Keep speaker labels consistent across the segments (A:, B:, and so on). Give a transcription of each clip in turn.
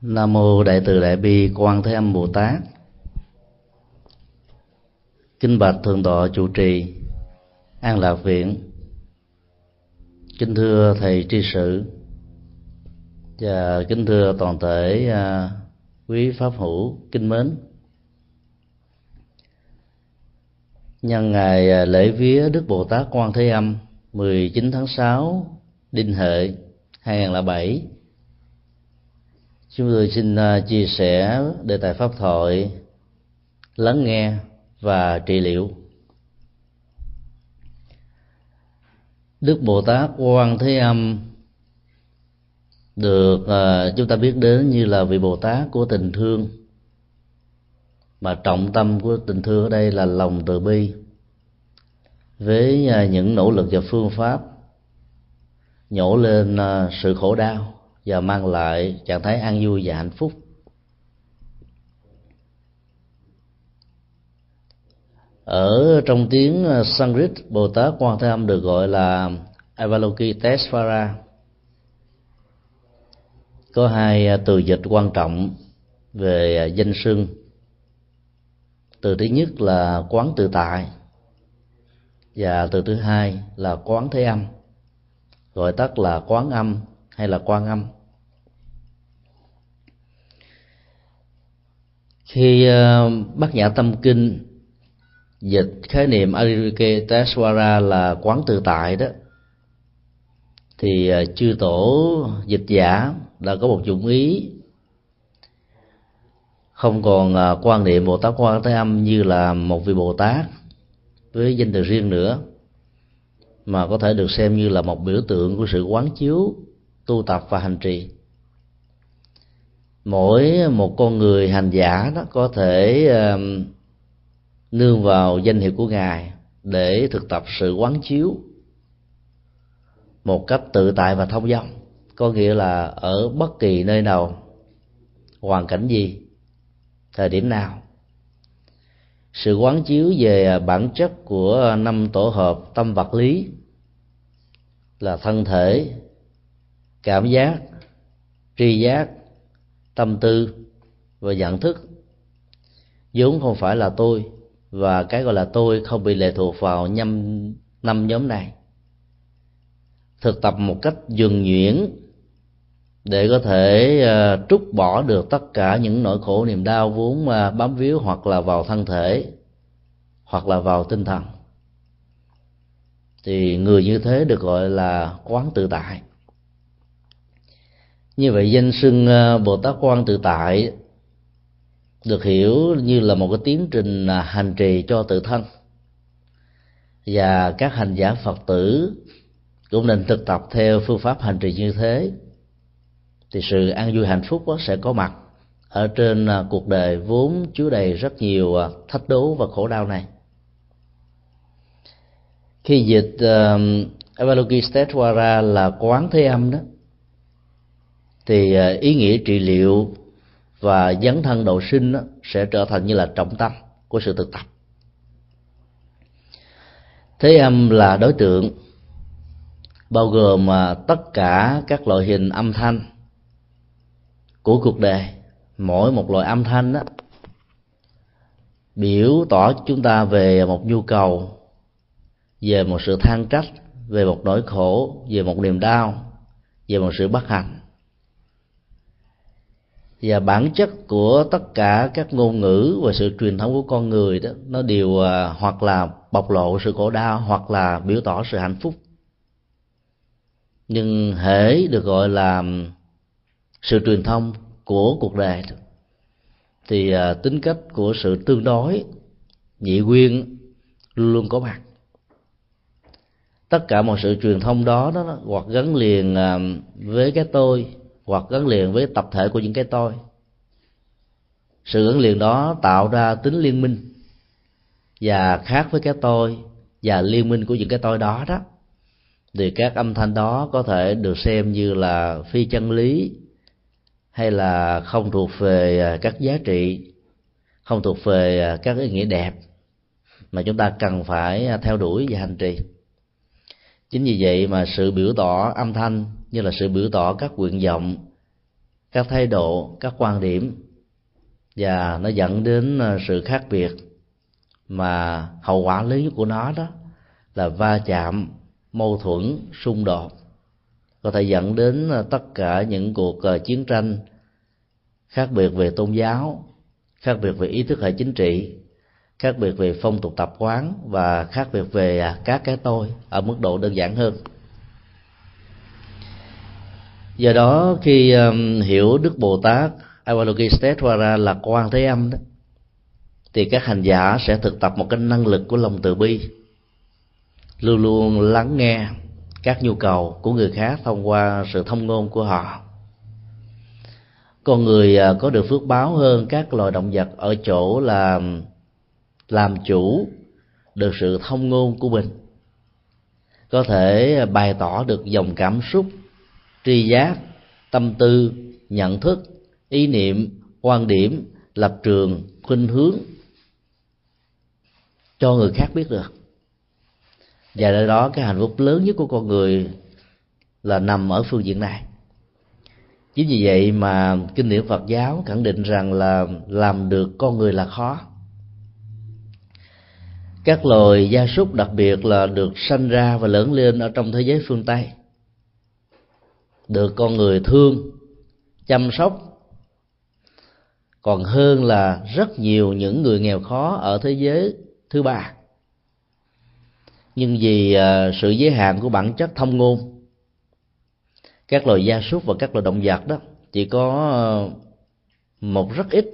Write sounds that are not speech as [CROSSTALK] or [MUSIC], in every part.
A: nam mô đại từ đại bi quan thế âm bồ tát. Kính bạch thượng tọa chủ trì, an lạc viện. Kính thưa thầy tri sự và kính thưa toàn thể à, quý pháp hữu kinh mến. Nhân ngày à, lễ vía Đức Bồ Tát Quan Thế Âm 19 tháng 6 Đinh Hợi 2007 chúng tôi xin à, chia sẻ đề tài pháp thoại, lắng nghe và trị liệu. Đức Bồ Tát Quan Thế Âm được à, chúng ta biết đến như là vị Bồ Tát của tình thương. Mà trọng tâm của tình thương ở đây là lòng từ bi. Với à, những nỗ lực và phương pháp, nhổ lên sự khổ đau và mang lại trạng thái an vui và hạnh phúc. Ở trong tiếng ờ, Sanskrit, Bồ Tát Quan Thế Âm được gọi là Avalokitesvara có hai ờ, từ dịch quan trọng về ờ, danh xưng. Từ thứ nhất là quán tự tại và từ thứ hai là quán thế âm, gọi tắt là quán âm hay là quan âm. Khi bác bát nhã tâm kinh, dịch khái niệm Aririke Teswara là quán tự tại đó, thì ờ, chư tổ dịch giả đã có một dụng ý. Không còn ờ, quan niệm Bồ Tát Quan Thế Âm như là một vị Bồ Tát với danh từ riêng nữa, mà có thể được xem như là một biểu tượng của sự quán chiếu, tu tập và hành trì mỗi một con người hành giả đó có thể uh, nương vào danh hiệu của ngài để thực tập sự quán chiếu một cách tự tại và thông dong. Có nghĩa là ở bất kỳ nơi nào hoàn cảnh gì thời điểm nào sự quán chiếu về bản chất của năm tổ hợp tâm vật lý là thân thể cảm giác tri giác tâm tư và nhận thức. Vốn không phải là tôi và cái gọi là tôi không bị lệ thuộc vào năm năm nhóm này. Thực tập một cách dừng nhuyễn để có thể uh, trút bỏ được tất cả những nỗi khổ niềm đau vốn uh, bám víu hoặc là vào thân thể hoặc là vào tinh thần. Thì người như thế được gọi là quán tự tại như vậy danh xưng ờ, bồ tát quan tự tại được hiểu như là một cái tiến trình à, hành trì cho tự thân. Và các hành giả phật tử cũng nên thực tập theo phương pháp hành trì như thế. Thì sự an vui hạnh phúc sẽ có mặt ở trên à, cuộc đời vốn chứa đầy rất nhiều à, thách đố và khổ đau này. Khi dịch uh, Avalokiteshvara là quán thế âm đó thì ờ, ý nghĩa trị liệu và dấn thân độ sinh đó, sẽ trở thành như là trọng tâm của sự thực tập. Thế âm là đối tượng bao gồm mà tất cả các loại hình âm thanh của cuộc đời. Mỗi một loại âm thanh đó biểu tỏ chúng ta về một nhu cầu về một sự than trách về một nỗi khổ về một niềm đau về một sự bất hạnh và bản chất của tất cả các ngôn ngữ và sự truyền thống của con người đó, nó đều à, hoặc là bộc lộ sự khổ đau, hoặc là biểu tỏ sự hạnh phúc. Nhưng hễ được gọi là sự truyền thông của cuộc đời. Thì à, tính cách của sự tương đối, nhị nguyên luôn luôn có mặt. Tất cả mọi sự truyền thông đó đó hoặc gắn liền à, với cái tôi hoặc gắn liền với tập thể của những cái tôi. Sự gắn liền đó tạo ra tính liên minh và khác với cái tôi và liên minh của những cái tôi đó đó, thì các âm thanh đó có thể được xem như là phi chân lý hay là không thuộc về à, các giá trị, không thuộc về à, các ý nghĩa đẹp mà chúng ta cần phải à, theo đuổi và hành trì chính vì vậy mà sự biểu tỏ âm thanh như là sự biểu tỏ các nguyện vọng, các thái độ, các quan điểm. Và nó dẫn đến ờ, sự khác biệt mà hậu quả lớn nhất của nó đó là va chạm, mâu thuẫn, xung đột. Có thể dẫn đến ờ, tất cả những cuộc ờ, chiến tranh khác biệt về tôn giáo, khác biệt về ý thức hệ chính trị khác biệt về phong tục tập quán và khác biệt về à, các cái tôi ở mức độ đơn giản hơn. Do đó khi um, hiểu đức bồ tát avalokiteshvara là quan thế âm đó thì các hành giả sẽ thực tập một cái năng lực của lòng từ bi luôn luôn lắng nghe các nhu cầu của người khác thông qua sự thông ngôn của họ. Con người à, có được phước báo hơn các loài động vật ở chỗ là làm chủ được sự thông ngôn của mình. Có thể bày tỏ được dòng cảm xúc, tri giác, tâm tư, nhận thức, ý niệm, quan điểm, lập trường, khuynh hướng cho người khác biết được. Và do đó cái hạnh phúc lớn nhất của con người là nằm ở phương diện này. Chính vì vậy mà kinh điển phật giáo khẳng định rằng là làm được con người là khó các loài gia súc đặc biệt là được sanh ra và lớn lên ở trong thế giới phương tây. Được con người thương, chăm sóc, còn hơn là rất nhiều những người nghèo khó ở thế giới thứ ba. Nhưng vì à, sự giới hạn của bản chất thông ngôn, các loài gia súc và các loài động vật đó chỉ có à, một rất ít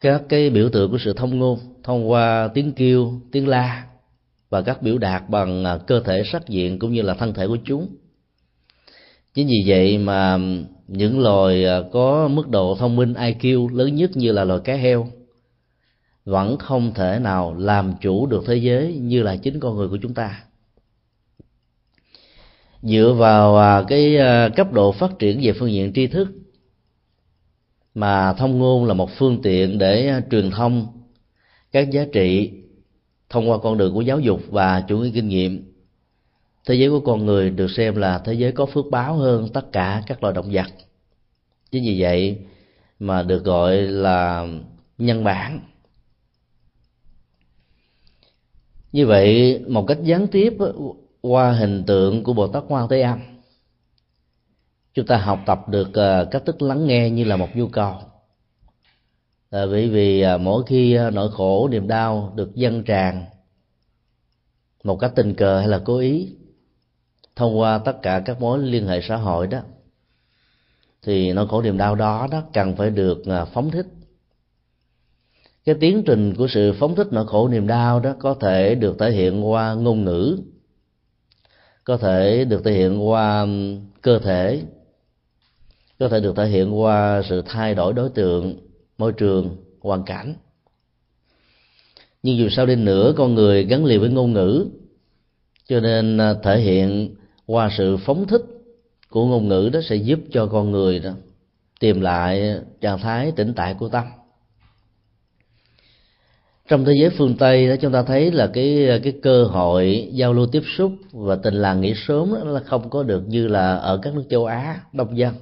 A: các cái biểu tượng của sự thông ngôn thông qua tiếng kêu, tiếng la và các biểu đạt bằng à, cơ thể sắc diện cũng như là thân thể của chúng. Chính vì vậy mà những loài à, có mức độ thông minh IQ lớn nhất như là loài cá heo vẫn không thể nào làm chủ được thế giới như là chính con người của chúng ta. Dựa vào à, cái cấp độ phát triển về phương diện tri thức mà thông ngôn là một phương tiện để truyền thông các giá trị thông qua con đường của giáo dục và chủ nghĩa kinh nghiệm. Thế giới của con người được xem là thế giới có phước báo hơn tất cả các loài động vật. Chính vì vậy mà được gọi là nhân bản. Như vậy, một cách gián tiếp qua hình tượng của bồ tát quan thế âm, chúng ta học tập được ờ, cách thức lắng nghe như là một nhu cầu à, bởi vì ờ, mỗi khi ờ, nỗi khổ niềm đau được dâng tràn một cách tình cờ hay là cố ý thông qua tất cả các mối liên hệ xã hội đó thì nỗi khổ niềm đau đó đó cần phải được ờ, phóng thích. Cái tiến trình của sự phóng thích nỗi khổ niềm đau đó có thể được thể hiện qua ngôn ngữ có thể được thể hiện qua cơ thể có thể được thể hiện qua sự thay đổi đối tượng môi trường, hoàn cảnh. Nhưng dù sao đi nữa, con người gắn liền với ngôn ngữ, cho nên à, thể hiện qua sự phóng thích của ngôn ngữ đó sẽ giúp cho con người đó tìm lại trạng thái tĩnh tại của tâm. Trong thế giới phương tây đó, chúng ta thấy là cái à, cái cơ hội giao lưu tiếp xúc và tình làng nghĩa sớm đó là không có được như là ở các nước châu á, đông dân.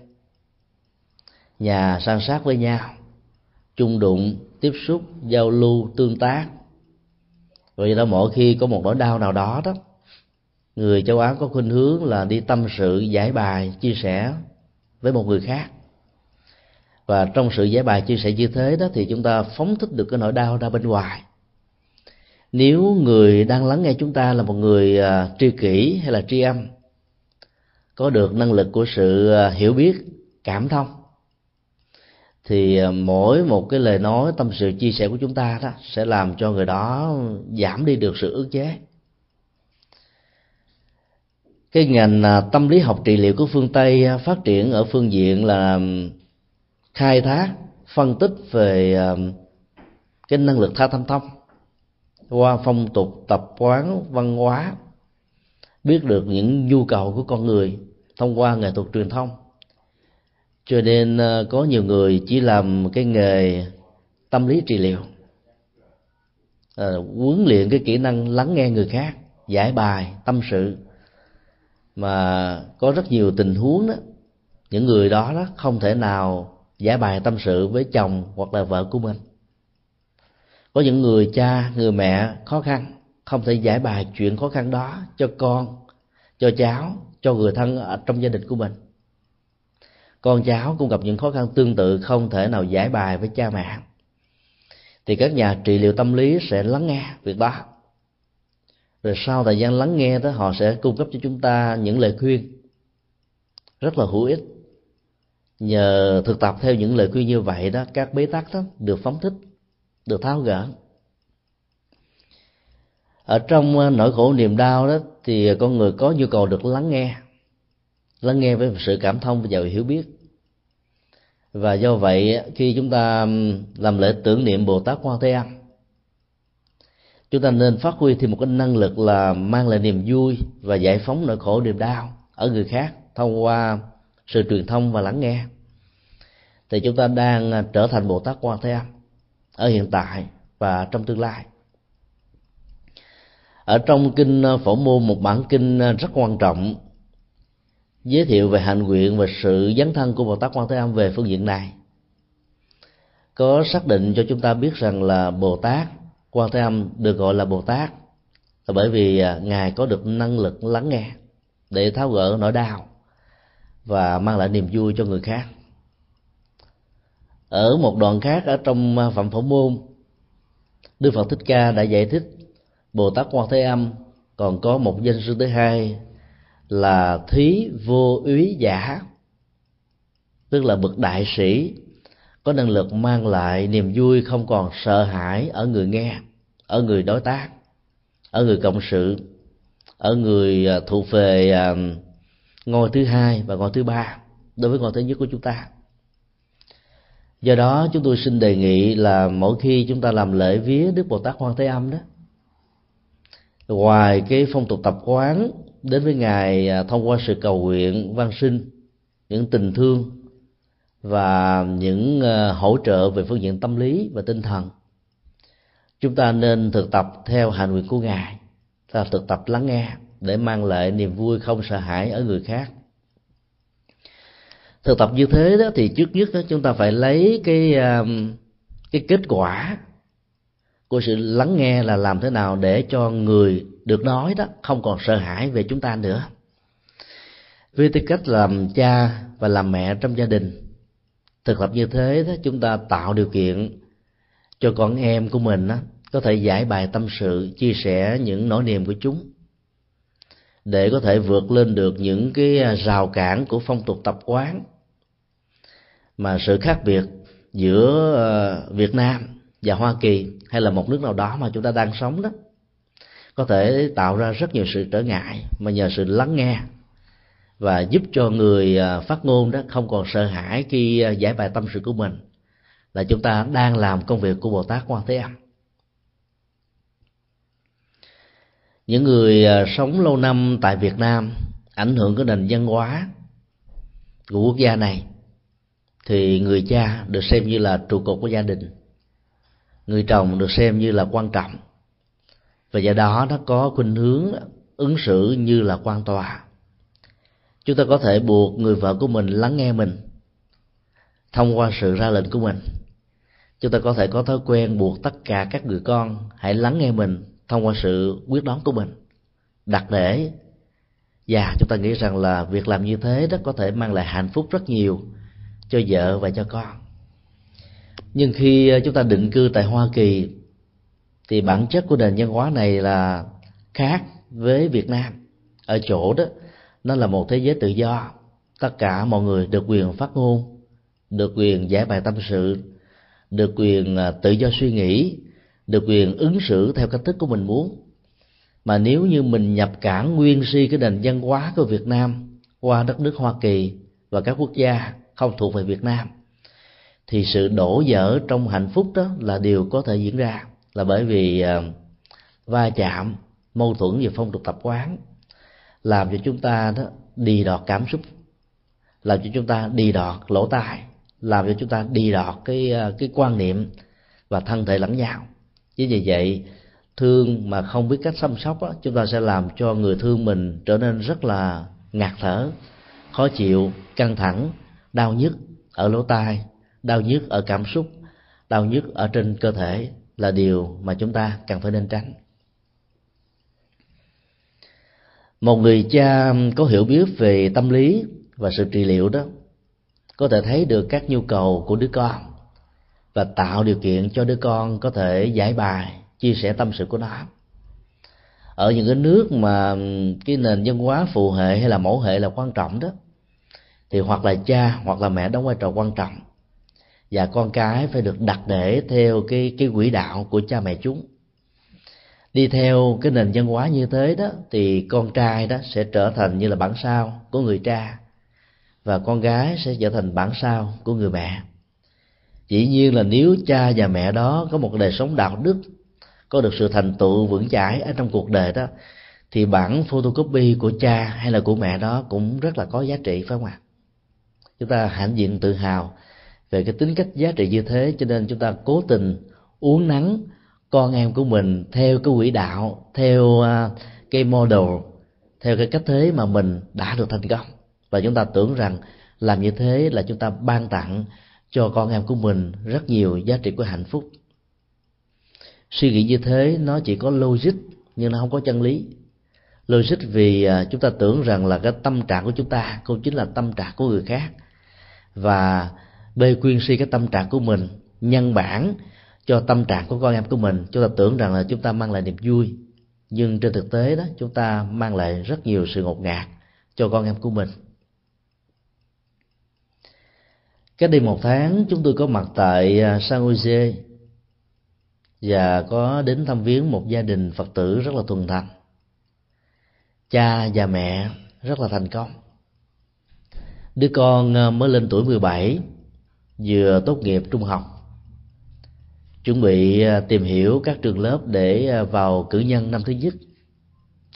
A: Nhà san sát với nhau chung đụng tiếp xúc giao lưu tương tác. Vậy đó mỗi khi có một nỗi đau nào đó đó người châu á có khuynh hướng là đi tâm sự giải bài chia sẻ với một người khác. Và trong sự giải bài chia sẻ như thế đó thì chúng ta phóng thích được cái nỗi đau ra bên ngoài. Nếu người đang lắng nghe chúng ta là một người uh, tri kỷ hay là tri âm có được năng lực của sự uh, hiểu biết cảm thông thì ờ, mỗi một cái lời nói, tâm sự, chia sẻ của chúng ta đó sẽ làm cho người đó giảm đi được sự ức chế. Cái ngành à, tâm lý học trị liệu của phương tây à, phát triển ở phương diện là khai thác, phân tích về cái năng lực tha thâm thông qua phong tục, tập quán, văn hóa, biết được những nhu cầu của con người thông qua nghệ thuật truyền thông cho nên ờ, có nhiều người chỉ làm cái nghề tâm lý trị liệu. À, huấn luyện cái kỹ năng lắng nghe người khác giải bài tâm sự. Mà có rất nhiều tình huống đó những người đó đó không thể nào giải bài tâm sự với chồng hoặc là vợ của mình. Có những người cha người mẹ khó khăn không thể giải bài chuyện khó khăn đó cho con cho cháu cho người thân ở trong gia đình của mình con cháu cũng gặp những khó khăn tương tự không thể nào giải bài với cha mẹ. Thì các nhà trị liệu tâm lý sẽ lắng nghe việc đó. Rồi sau thời gian lắng nghe đó, họ sẽ cung cấp cho chúng ta những lời khuyên rất là hữu ích. Nhờ thực tập theo những lời khuyên như vậy đó, các bế tắc đó được phóng thích, được tháo gỡ. Ở trong ờ, nỗi khổ niềm đau đó thì con người có nhu cầu được lắng nghe lắng nghe với sự cảm thông và giàu hiểu biết và do vậy, khi chúng ta làm lễ tưởng niệm bồ tát quan thế âm chúng ta nên phát huy thêm một cái năng lực là mang lại niềm vui và giải phóng nỗi khổ niềm đau ở người khác thông qua sự truyền thông và lắng nghe. Thì chúng ta đang à, trở thành bồ tát quan thế âm ở hiện tại và trong tương lai. Ở trong kinh à, phổ môn, một bản kinh à, rất quan trọng giới thiệu về hạnh nguyện và sự dấn thân của bồ tát quan thế âm về phương diện này. Có xác định cho chúng ta biết rằng là bồ tát quan thế âm được gọi là bồ tát là bởi vì à, ngài có được năng lực lắng nghe để tháo gỡ nỗi đau và mang lại niềm vui cho người khác. Ở một đoạn khác ở trong à, Phẩm phổ môn, đức phật thích ca đã giải thích bồ tát quan thế âm còn có một danh sư thứ hai là thí vô úy giả, tức là bậc đại sĩ, có năng lực mang lại niềm vui không còn sợ hãi ở người nghe, ở người đối tác, ở người cộng sự, ở người à, thuộc về à, ngôi thứ hai và ngôi thứ ba đối với ngôi thứ nhất của chúng ta. Do đó, chúng tôi xin đề nghị là mỗi khi chúng ta làm lễ vía đức bồ tát quan thế âm đó, ngoài cái phong tục tập quán đến với ngài à, thông qua sự cầu nguyện văn sinh những tình thương và những à, hỗ trợ về phương diện tâm lý và tinh thần. Chúng ta nên thực tập theo hành nguyện của ngài. Là thực tập lắng nghe để mang lại niềm vui không sợ hãi ở người khác. Thực tập như thế đó thì trước nhất đó chúng ta phải lấy cái à, cái kết quả của sự lắng nghe là làm thế nào để cho người được nói đó không còn sợ hãi về chúng ta nữa. Với tư cách làm cha và làm mẹ trong gia đình thực tập như thế đó chúng ta tạo điều kiện cho con em của mình đó, có thể giải bài tâm sự chia sẻ những nỗi niềm của chúng để có thể vượt lên được những cái à, rào cản của phong tục tập quán. Mà sự khác biệt giữa à, Việt Nam và Hoa Kỳ hay là một nước nào đó mà chúng ta đang sống đó có thể tạo ra rất nhiều sự trở ngại mà nhờ sự lắng nghe và giúp cho người à, phát ngôn đó không còn sợ hãi khi à, giải bài tâm sự của mình, là chúng ta đang làm công việc của Bồ Tát Quan Thế Âm. Những người à, sống lâu năm tại Việt Nam, ảnh hưởng của nền văn hóa của quốc gia này, thì người cha được xem như là trụ cột của gia đình, người chồng được xem như là quan trọng và do đó nó có khuynh hướng ứng xử như là quan tòa. Chúng ta có thể buộc người vợ của mình lắng nghe mình, thông qua sự ra lệnh của mình. Chúng ta có thể có thói quen buộc tất cả các người con hãy lắng nghe mình thông qua sự quyết đoán của mình. Đặt để, và chúng ta nghĩ rằng là việc làm như thế đó có thể mang lại hạnh phúc rất nhiều cho vợ và cho con. Nhưng khi ờ, chúng ta định cư tại hoa kỳ thì bản chất của nền văn hóa này là khác với việt nam. Ở chỗ đó nó là một thế giới tự do. Tất cả mọi người được quyền phát ngôn được quyền giải bài tâm sự được quyền ờ, tự do suy nghĩ được quyền ứng xử theo cách thức của mình muốn. Mà nếu như mình nhập cản nguyên si cái nền văn hóa của Việt Nam qua đất nước Hoa Kỳ và các quốc gia không thuộc về Việt Nam thì sự đổ vỡ trong hạnh phúc đó là điều có thể diễn ra là bởi vì ờ, va chạm mâu thuẫn về phong tục tập quán làm cho chúng ta đó đi đọt cảm xúc làm cho chúng ta đi đọt lỗ tai làm cho chúng ta đi đọt cái ờ, cái quan niệm và thân thể lẫn nhau. Chính vì vậy thương mà không biết cách chăm sóc đó, chúng ta sẽ làm cho người thương mình trở nên rất là ngạt thở khó chịu căng thẳng đau nhức ở lỗ tai đau nhức ở cảm xúc đau nhức ở trên cơ thể là điều mà chúng ta cần phải nên tránh. Một người cha có hiểu biết về tâm lý và sự trị liệu đó, có thể thấy được các nhu cầu của đứa con và tạo điều kiện cho đứa con có thể giải bài, chia sẻ tâm sự của nó. Ở những cái nước mà cái nền văn hóa phù hệ hay là mẫu hệ là quan trọng đó, thì hoặc là cha hoặc là mẹ đóng vai trò quan trọng và con cái phải được đặt để theo cái cái quỹ đạo của cha mẹ chúng. Đi theo cái nền văn hóa như thế đó, thì con trai đó sẽ trở thành như là bản sao của người cha. Và con gái sẽ trở thành bản sao của người mẹ. Dĩ nhiên là nếu cha và mẹ đó có một đời sống đạo đức, có được sự thành tựu vững chãi ở trong cuộc đời đó, thì bản photocopy của cha hay là của mẹ đó cũng rất là có giá trị, phải không ạ? Chúng ta hãnh diện tự hào về cái tính cách giá trị như thế, cho nên chúng ta cố tình uống nắng con em của mình theo cái quỹ đạo, theo à, cái model, theo cái cách thế mà mình đã được thành công. Và chúng ta tưởng rằng làm như thế là chúng ta ban tặng cho con em của mình rất nhiều giá trị của hạnh phúc. Suy nghĩ như thế, nó chỉ có logic, nhưng nó không có chân lý. Logic vì à, chúng ta tưởng rằng là cái tâm trạng của chúng ta cũng chính là tâm trạng của người khác. Và bê quyên si cái tâm trạng của mình, nhân bản cho tâm trạng của con em của mình, chúng ta tưởng rằng là chúng ta mang lại niềm vui. Nhưng trên thực tế đó, chúng ta mang lại rất nhiều sự ngột ngạt cho con em của mình. Cách đây một tháng, chúng tôi có mặt tại à, San Jose và có đến thăm viếng một gia đình Phật tử rất là thuần thành cha và mẹ rất là thành công. Đứa con à, mới lên tuổi 17 vừa tốt nghiệp trung học. Chuẩn bị à, tìm hiểu các trường lớp để à, vào cử nhân năm thứ nhất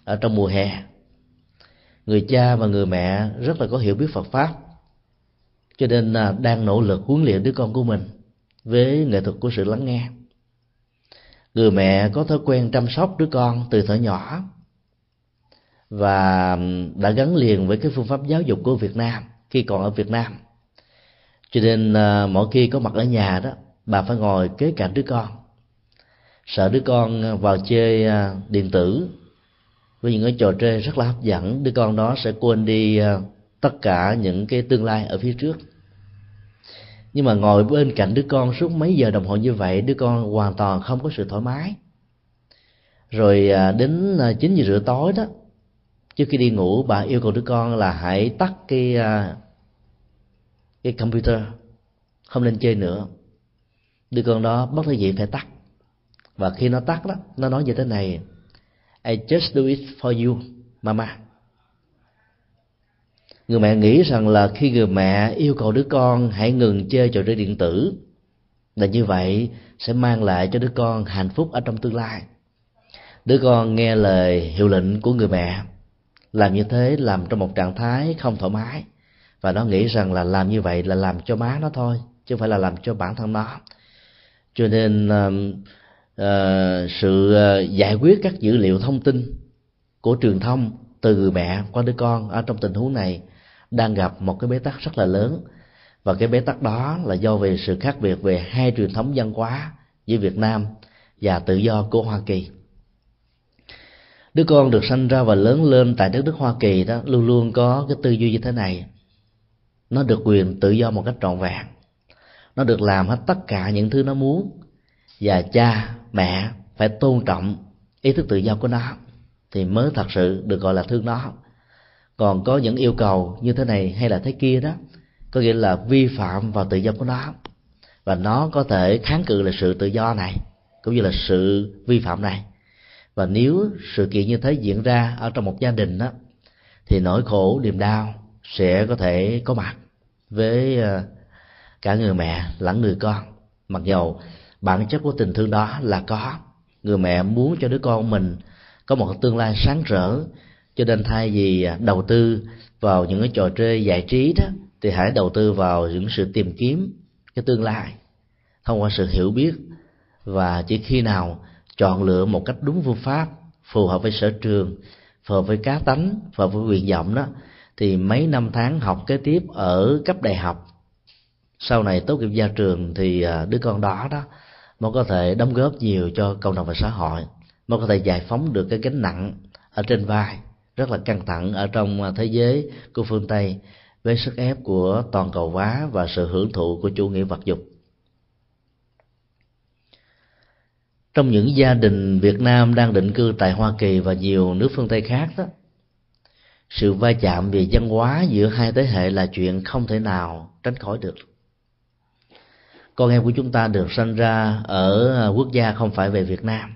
A: ở trong mùa hè. Người cha và người mẹ rất là có hiểu biết Phật pháp, cho nên à, đang nỗ lực huấn luyện đứa con của mình với nghệ thuật của sự lắng nghe. Người mẹ có thói quen chăm sóc đứa con từ thở nhỏ và đã gắn liền với cái phương pháp giáo dục của Việt Nam khi còn ở Việt Nam cho nên à, mỗi khi có mặt ở nhà đó bà phải ngồi kế cạnh đứa con. Sợ đứa con vào chơi à, điện tử với những cái trò chơi rất là hấp dẫn đứa con đó sẽ quên đi à, tất cả những cái tương lai ở phía trước. Nhưng mà ngồi bên cạnh đứa con suốt mấy giờ đồng hồ như vậy đứa con hoàn toàn không có sự thoải mái. Rồi à, đến à, chín giờ rưỡi tối đó trước khi đi ngủ bà yêu cầu đứa con là hãy tắt cái à, cái computer không nên chơi nữa. Đứa con đó bất thời gì phải tắt. Và khi nó tắt đó, nó nói như thế này, I just do it for you, mama. Người mẹ nghĩ rằng là khi người mẹ yêu cầu đứa con hãy ngừng chơi trò chơi điện tử, là như vậy sẽ mang lại cho đứa con hạnh phúc ở trong tương lai. Đứa con nghe lời hiệu lệnh của người mẹ, làm như thế làm trong một trạng thái không thoải mái và nó nghĩ rằng là làm như vậy là làm cho má nó thôi chứ không phải là làm cho bản thân nó cho nên uh, uh, sự ờ, giải quyết các dữ liệu thông tin của truyền thông từ người mẹ qua đứa con ở trong tình huống này đang gặp một cái bế tắc rất là lớn và cái bế tắc đó là do về sự khác biệt về hai truyền thống văn hóa giữa Việt Nam và tự do của Hoa Kỳ. Đứa con được sanh ra và lớn lên tại đất nước Hoa Kỳ đó luôn luôn có cái tư duy như thế này. Nó được quyền tự do một cách trọn vẹn. Nó được làm hết tất cả những thứ nó muốn. Và cha, mẹ phải tôn trọng ý thức tự do của nó thì mới thật sự được gọi là thương nó. Còn có những yêu cầu như thế này hay là thế kia đó có nghĩa là vi phạm vào tự do của nó. Và nó có thể kháng cự là sự tự do này cũng như là sự vi phạm này. Và nếu sự kiện như thế diễn ra ở trong một gia đình đó thì nỗi khổ niềm đau sẽ có thể có mặt với ờ, cả người mẹ lẫn người con. Mặc dầu bản chất của tình thương đó là có, người mẹ muốn cho đứa con mình có một tương lai sáng rỡ, cho nên thay vì ờ, đầu tư vào những cái trò chơi giải trí đó, thì hãy đầu tư vào những sự tìm kiếm cái tương lai. Thông qua sự hiểu biết và chỉ khi nào chọn lựa một cách đúng phương pháp, phù hợp với sở trường, phù hợp với cá tánh, phù hợp với nguyện vọng đó thì mấy năm tháng học kế tiếp ở cấp đại học. Sau này tốt nghiệp ra trường thì à, đứa con đó đó, mới có thể đóng góp nhiều cho cộng đồng và xã hội, mới có thể giải phóng được cái gánh nặng ở trên vai, rất là căng thẳng ở trong à, thế giới của phương tây với sức ép của toàn cầu hóa và sự hưởng thụ của chủ nghĩa vật dục. Trong những gia đình Việt Nam đang định cư tại Hoa Kỳ và nhiều nước phương Tây khác đó sự va chạm về văn hóa giữa hai thế hệ là chuyện không thể nào tránh khỏi được. Con em của chúng ta được sinh ra ở à, quốc gia không phải về Việt Nam.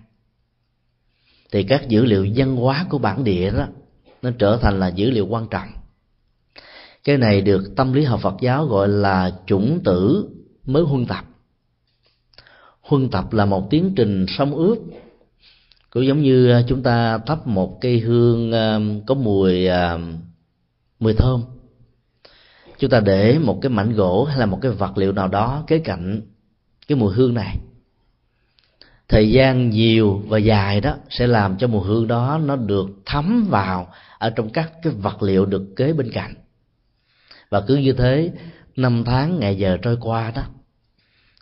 A: Thì các dữ liệu văn hóa của bản địa đó, nó trở thành là dữ liệu quan trọng. Cái này được tâm lý học Phật giáo gọi là chủng tử mới huân tập. Huân tập là một tiến trình sông ướp cũng giống như ờ, chúng ta thắp một cây hương ờ, có mùi ờ, mùi thơm. Chúng ta để một cái mảnh gỗ hay là một cái vật liệu nào đó kế cạnh cái mùi hương này. Thời gian nhiều và dài đó sẽ làm cho mùi hương đó nó được thấm vào ở trong các cái vật liệu được kế bên cạnh. Và cứ như thế năm tháng ngày giờ trôi qua đó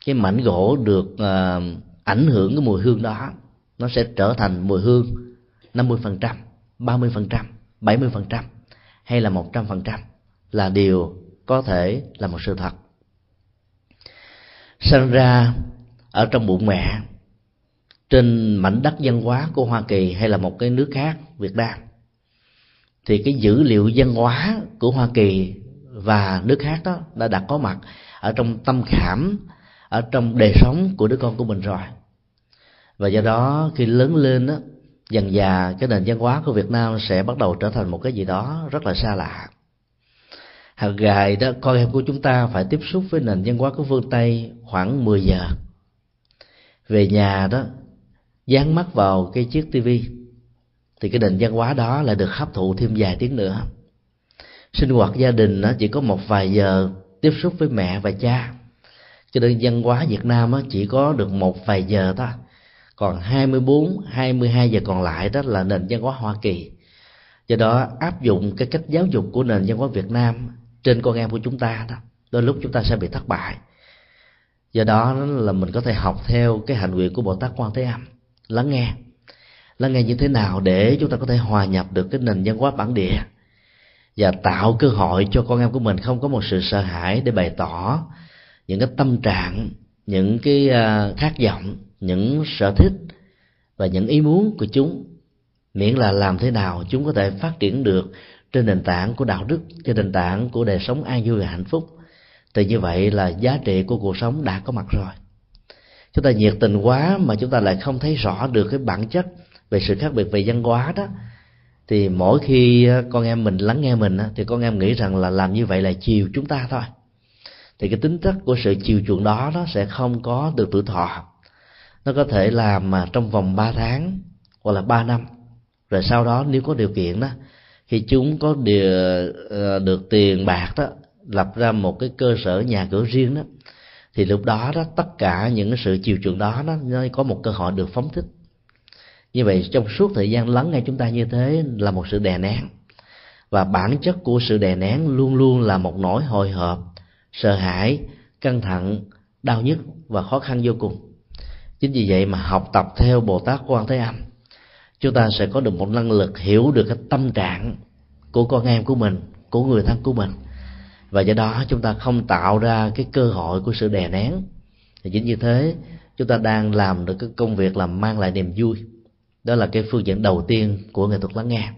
A: cái mảnh gỗ được uh, ảnh hưởng cái mùi hương đó nó sẽ trở thành mùi hương 50%, 30%, 70% hay là 100% là điều có thể là một sự thật. Sinh ra ở trong bụng mẹ trên mảnh đất văn hóa của Hoa Kỳ hay là một cái nước khác, Việt Nam thì cái dữ liệu văn hóa của Hoa Kỳ và nước khác đó đã đặt có mặt ở trong tâm khảm ở trong đời sống của đứa con của mình rồi và do đó, khi lớn lên đó dần dà cái nền văn hóa của Việt Nam sẽ bắt đầu trở thành một cái gì đó rất là xa lạ. Hàng ngày đó, con em của chúng ta phải tiếp xúc với nền văn hóa của phương Tây khoảng 10 giờ. Về nhà đó, dán mắt vào cái chiếc tivi thì cái nền văn hóa đó lại được hấp thụ thêm vài tiếng nữa. Sinh hoạt gia đình nó chỉ có một vài giờ tiếp xúc với mẹ và cha. Cho nên văn hóa Việt Nam chỉ có được một vài giờ thôi còn 24, 22 giờ còn lại đó là nền văn hóa Hoa Kỳ. Do đó áp dụng cái cách giáo dục của nền văn hóa Việt Nam trên con em của chúng ta đó đôi lúc chúng ta sẽ bị thất bại. Do đó là mình có thể học theo cái hành nguyện của Bồ Tát Quan Thế Âm lắng nghe. Lắng nghe như thế nào để chúng ta có thể hòa nhập được cái nền văn hóa bản địa và tạo cơ hội cho con em của mình không có một sự sợ hãi để bày tỏ những cái tâm trạng những cái à, khát vọng những sở thích và những ý muốn của chúng, miễn là làm thế nào chúng có thể phát triển được trên nền tảng của đạo đức, trên nền tảng của đời sống an vui và hạnh phúc. Thì như vậy là giá trị của cuộc sống đã có mặt rồi. Chúng ta nhiệt tình quá mà chúng ta lại không thấy rõ được cái bản chất về sự khác biệt về văn hóa đó. Thì mỗi khi ờ, con em mình lắng nghe mình thì con em nghĩ rằng là làm như vậy là chiều chúng ta thôi. Thì cái tính chất của sự chiều chuộng đó, nó sẽ không có được tự thọ nó có thể làm mà trong vòng 3 tháng hoặc là 3 năm. Rồi sau đó nếu có điều kiện đó khi chúng có điều, ờ, được tiền bạc đó lập ra một cái cơ sở nhà cửa riêng đó thì lúc đó đó tất cả những cái sự chiều chuộng đó nó nó có một cơ hội được phóng thích. Như vậy trong suốt thời gian lắng nghe chúng ta như thế là một sự đè nén. Và bản chất của sự đè nén luôn luôn là một nỗi hồi hộp sợ hãi căng thẳng đau nhức và khó khăn vô cùng chính vì vậy mà học tập theo bồ tát quan thế âm, chúng ta sẽ có được một năng lực hiểu được cái tâm trạng của con em của mình, của người thân của mình. Và do đó chúng ta không tạo ra cái cơ hội của sự đè nén. Thì chính như thế, chúng ta đang làm được cái công việc làm mang lại niềm vui. Đó là cái phương diện đầu tiên của nghệ thuật lắng nghe.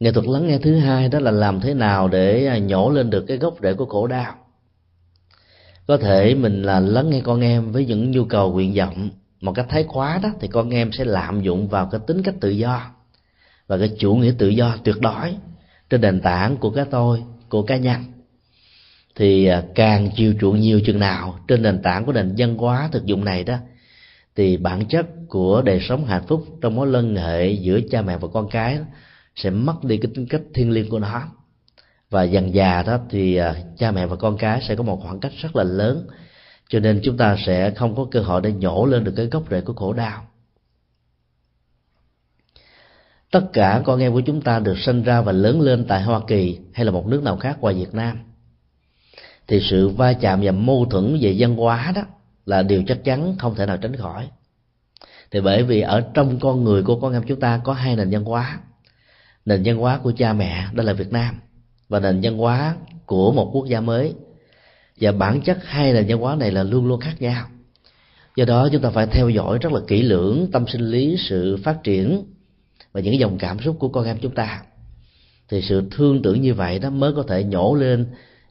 A: Nghệ thuật lắng nghe thứ hai đó là làm thế nào để nhổ lên được cái gốc rễ của khổ đau có thể mình là lắng nghe con em với những nhu cầu nguyện vọng. Một cách thái quá đó thì con em sẽ lạm dụng vào cái tính cách tự do và cái chủ nghĩa tự do tuyệt đối trên nền tảng của cái tôi của cá nhân. Thì à, càng chiều chuộng nhiều chừng nào trên nền tảng của nền văn hóa thực dụng này đó thì bản chất của đời sống hạnh phúc trong mối liên hệ giữa cha mẹ và con cái sẽ mất đi cái tính cách thiêng liêng của nó và dần già đó thì à, cha mẹ và con cái sẽ có một khoảng cách rất là lớn. Cho nên chúng ta sẽ không có cơ hội để nhổ lên được cái gốc rễ của khổ đau. Tất cả con em của chúng ta được sinh ra và lớn lên tại hoa kỳ hay là một nước nào khác ngoài việt nam. Thì sự va chạm và mâu thuẫn về văn hóa đó là điều chắc chắn không thể nào tránh khỏi. Thì bởi vì ở trong con người của con em chúng ta có hai nền văn hóa. Nền văn hóa của cha mẹ, đó là việt nam và nền văn hóa của một quốc gia mới. Và bản chất hai nền văn hóa này là luôn luôn khác nhau. Do đó, chúng ta phải theo dõi rất là kỹ lưỡng tâm sinh lý, sự phát triển và những dòng cảm xúc của con em chúng ta. Thì sự thương tưởng như vậy đó mới có thể nhổ lên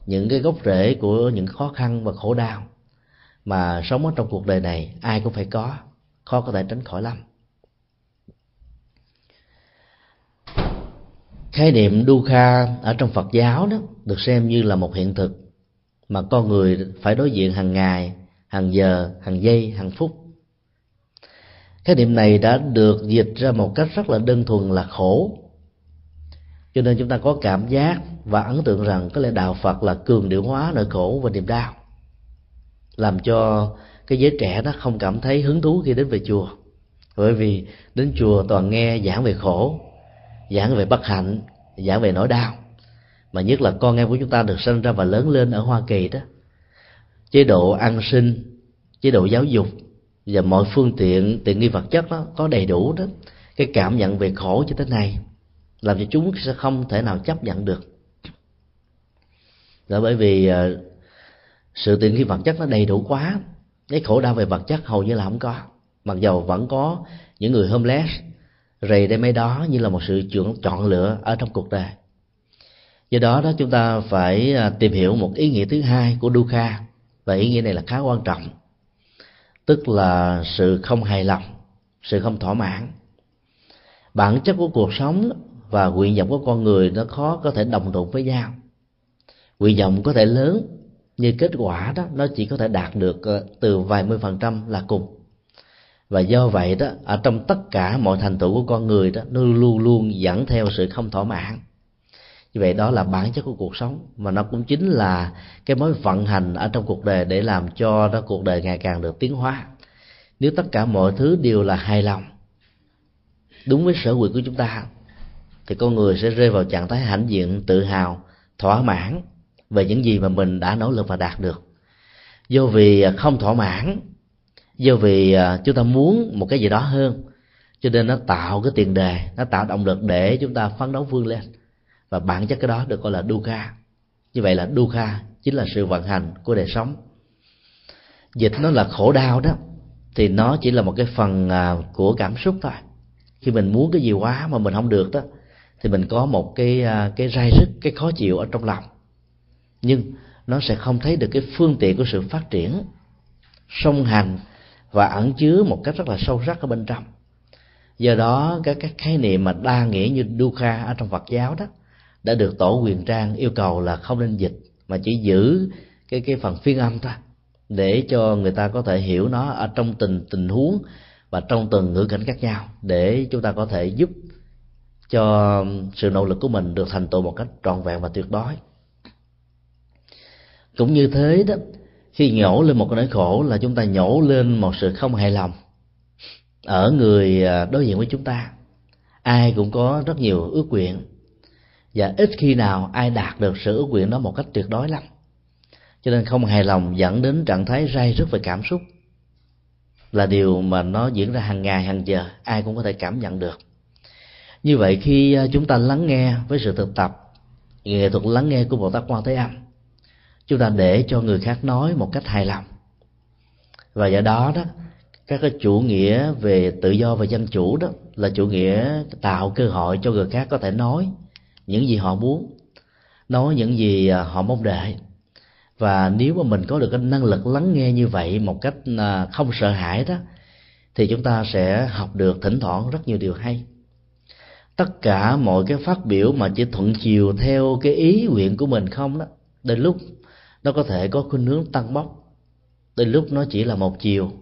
A: những cái gốc rễ của những khó khăn và khổ đau mà sống ở trong cuộc đời này ai cũng phải có, khó có thể tránh khỏi lắm. Khái niệm dukkha ở trong phật giáo đó được xem như là một hiện thực mà con người phải đối diện hàng ngày, hàng giờ, hàng giây, hàng phút. Khái niệm này đã được dịch ra một cách rất là đơn thuần là khổ. Cho nên chúng ta có cảm giác và ấn tượng rằng có lẽ đạo phật là cường điệu hóa nỗi khổ và niềm đau, làm cho cái giới trẻ nó không cảm thấy hứng thú khi đến về chùa. Bởi vì đến chùa toàn nghe giảng về khổ giảng về bất hạnh, giảng về nỗi đau. Mà nhất là con em của chúng ta được sinh ra và lớn lên ở hoa kỳ đó. Chế độ an sinh, chế độ giáo dục và mọi phương tiện tiện nghi vật chất đó có đầy đủ đó. Cái cảm nhận về khổ như thế này làm cho chúng sẽ không thể nào chấp nhận được. Là bởi vì ờ, sự tiện nghi vật chất nó đầy đủ quá. Cái khổ đau về vật chất hầu như là không có. Mặc dầu vẫn có những người homeless rầy đây mấy đó như là một sự chọn chọn lựa ở trong cuộc đời. Do đó đó chúng ta phải à, tìm hiểu một ý nghĩa thứ hai của dukkha. Và ý nghĩa này là khá quan trọng. Tức là sự không hài lòng, sự không thỏa mãn. Bản chất của cuộc sống và nguyện vọng của con người nó khó có thể đồng thuận với nhau. Nguyện vọng có thể lớn như kết quả đó nó chỉ có thể đạt được ờ, từ vài mươi phần trăm là cùng và do vậy đó, ở trong tất cả mọi thành tựu của con người đó, nó luôn luôn dẫn theo sự không thỏa mãn. Như vậy đó là bản chất của cuộc sống, mà nó cũng chính là cái mối vận hành ở trong cuộc đời để làm cho đó cuộc đời ngày càng được tiến hóa. Nếu tất cả mọi thứ đều là hài lòng, đúng với sở quyền của chúng ta, thì con người sẽ rơi vào trạng thái hãnh diện, tự hào, thỏa mãn về những gì mà mình đã nỗ lực và đạt được. Do vì không thỏa mãn do vì à, chúng ta muốn một cái gì đó hơn, cho nên nó tạo cái tiền đề, nó tạo động lực để chúng ta phấn đấu vươn lên. Và bản chất cái đó được gọi là dukkha. Như vậy là dukkha chính là sự vận hành của đời sống. Dịch nó là khổ đau đó, thì nó chỉ là một cái phần à, của cảm xúc thôi. Khi mình muốn cái gì quá mà mình không được đó, thì mình có một cái à, cái rai rứt, cái khó chịu ở trong lòng. Nhưng nó sẽ không thấy được cái phương tiện của sự phát triển song hành và ẩn chứa một cách rất là sâu sắc ở bên trong. Do đó các các khái niệm mà đa nghĩa như dukkha ở trong Phật giáo đó đã được tổ quyền trang yêu cầu là không nên dịch, mà chỉ giữ cái cái phần phiên âm thôi, để cho người ta có thể hiểu nó ở trong tình tình huống và trong từng ngữ cảnh khác nhau, để chúng ta có thể giúp cho sự nỗ lực của mình được thành tựu một cách trọn vẹn và tuyệt đối. Cũng như thế đó khi nhổ lên một cái nỗi khổ là chúng ta nhổ lên một sự không hài lòng ở người à, đối diện với chúng ta. Ai cũng có rất nhiều ước nguyện và ít khi nào ai đạt được sự ước nguyện đó một cách tuyệt đối lắm. Cho nên không hài lòng dẫn đến trạng thái rai rứt về cảm xúc là điều mà nó diễn ra hàng ngày, hàng giờ, ai cũng có thể cảm nhận được. Như vậy khi à, chúng ta lắng nghe với sự thực tập, nghệ thuật lắng nghe của bồ tát quan thế âm chúng ta để cho người khác nói một cách hài lòng. Và do đó đó, các cái chủ nghĩa về tự do và dân chủ đó là chủ nghĩa tạo cơ hội cho người khác có thể nói những gì họ muốn, nói những gì à, họ mong đợi. Và nếu mà mình có được cái năng lực lắng nghe như vậy một cách à, không sợ hãi đó, thì chúng ta sẽ học được thỉnh thoảng rất nhiều điều hay. Tất cả mọi cái phát biểu mà chỉ thuận chiều theo cái ý nguyện của mình không đó, đến lúc nó có thể có khuynh hướng tăng bốc. Đến lúc nó chỉ là một chiều,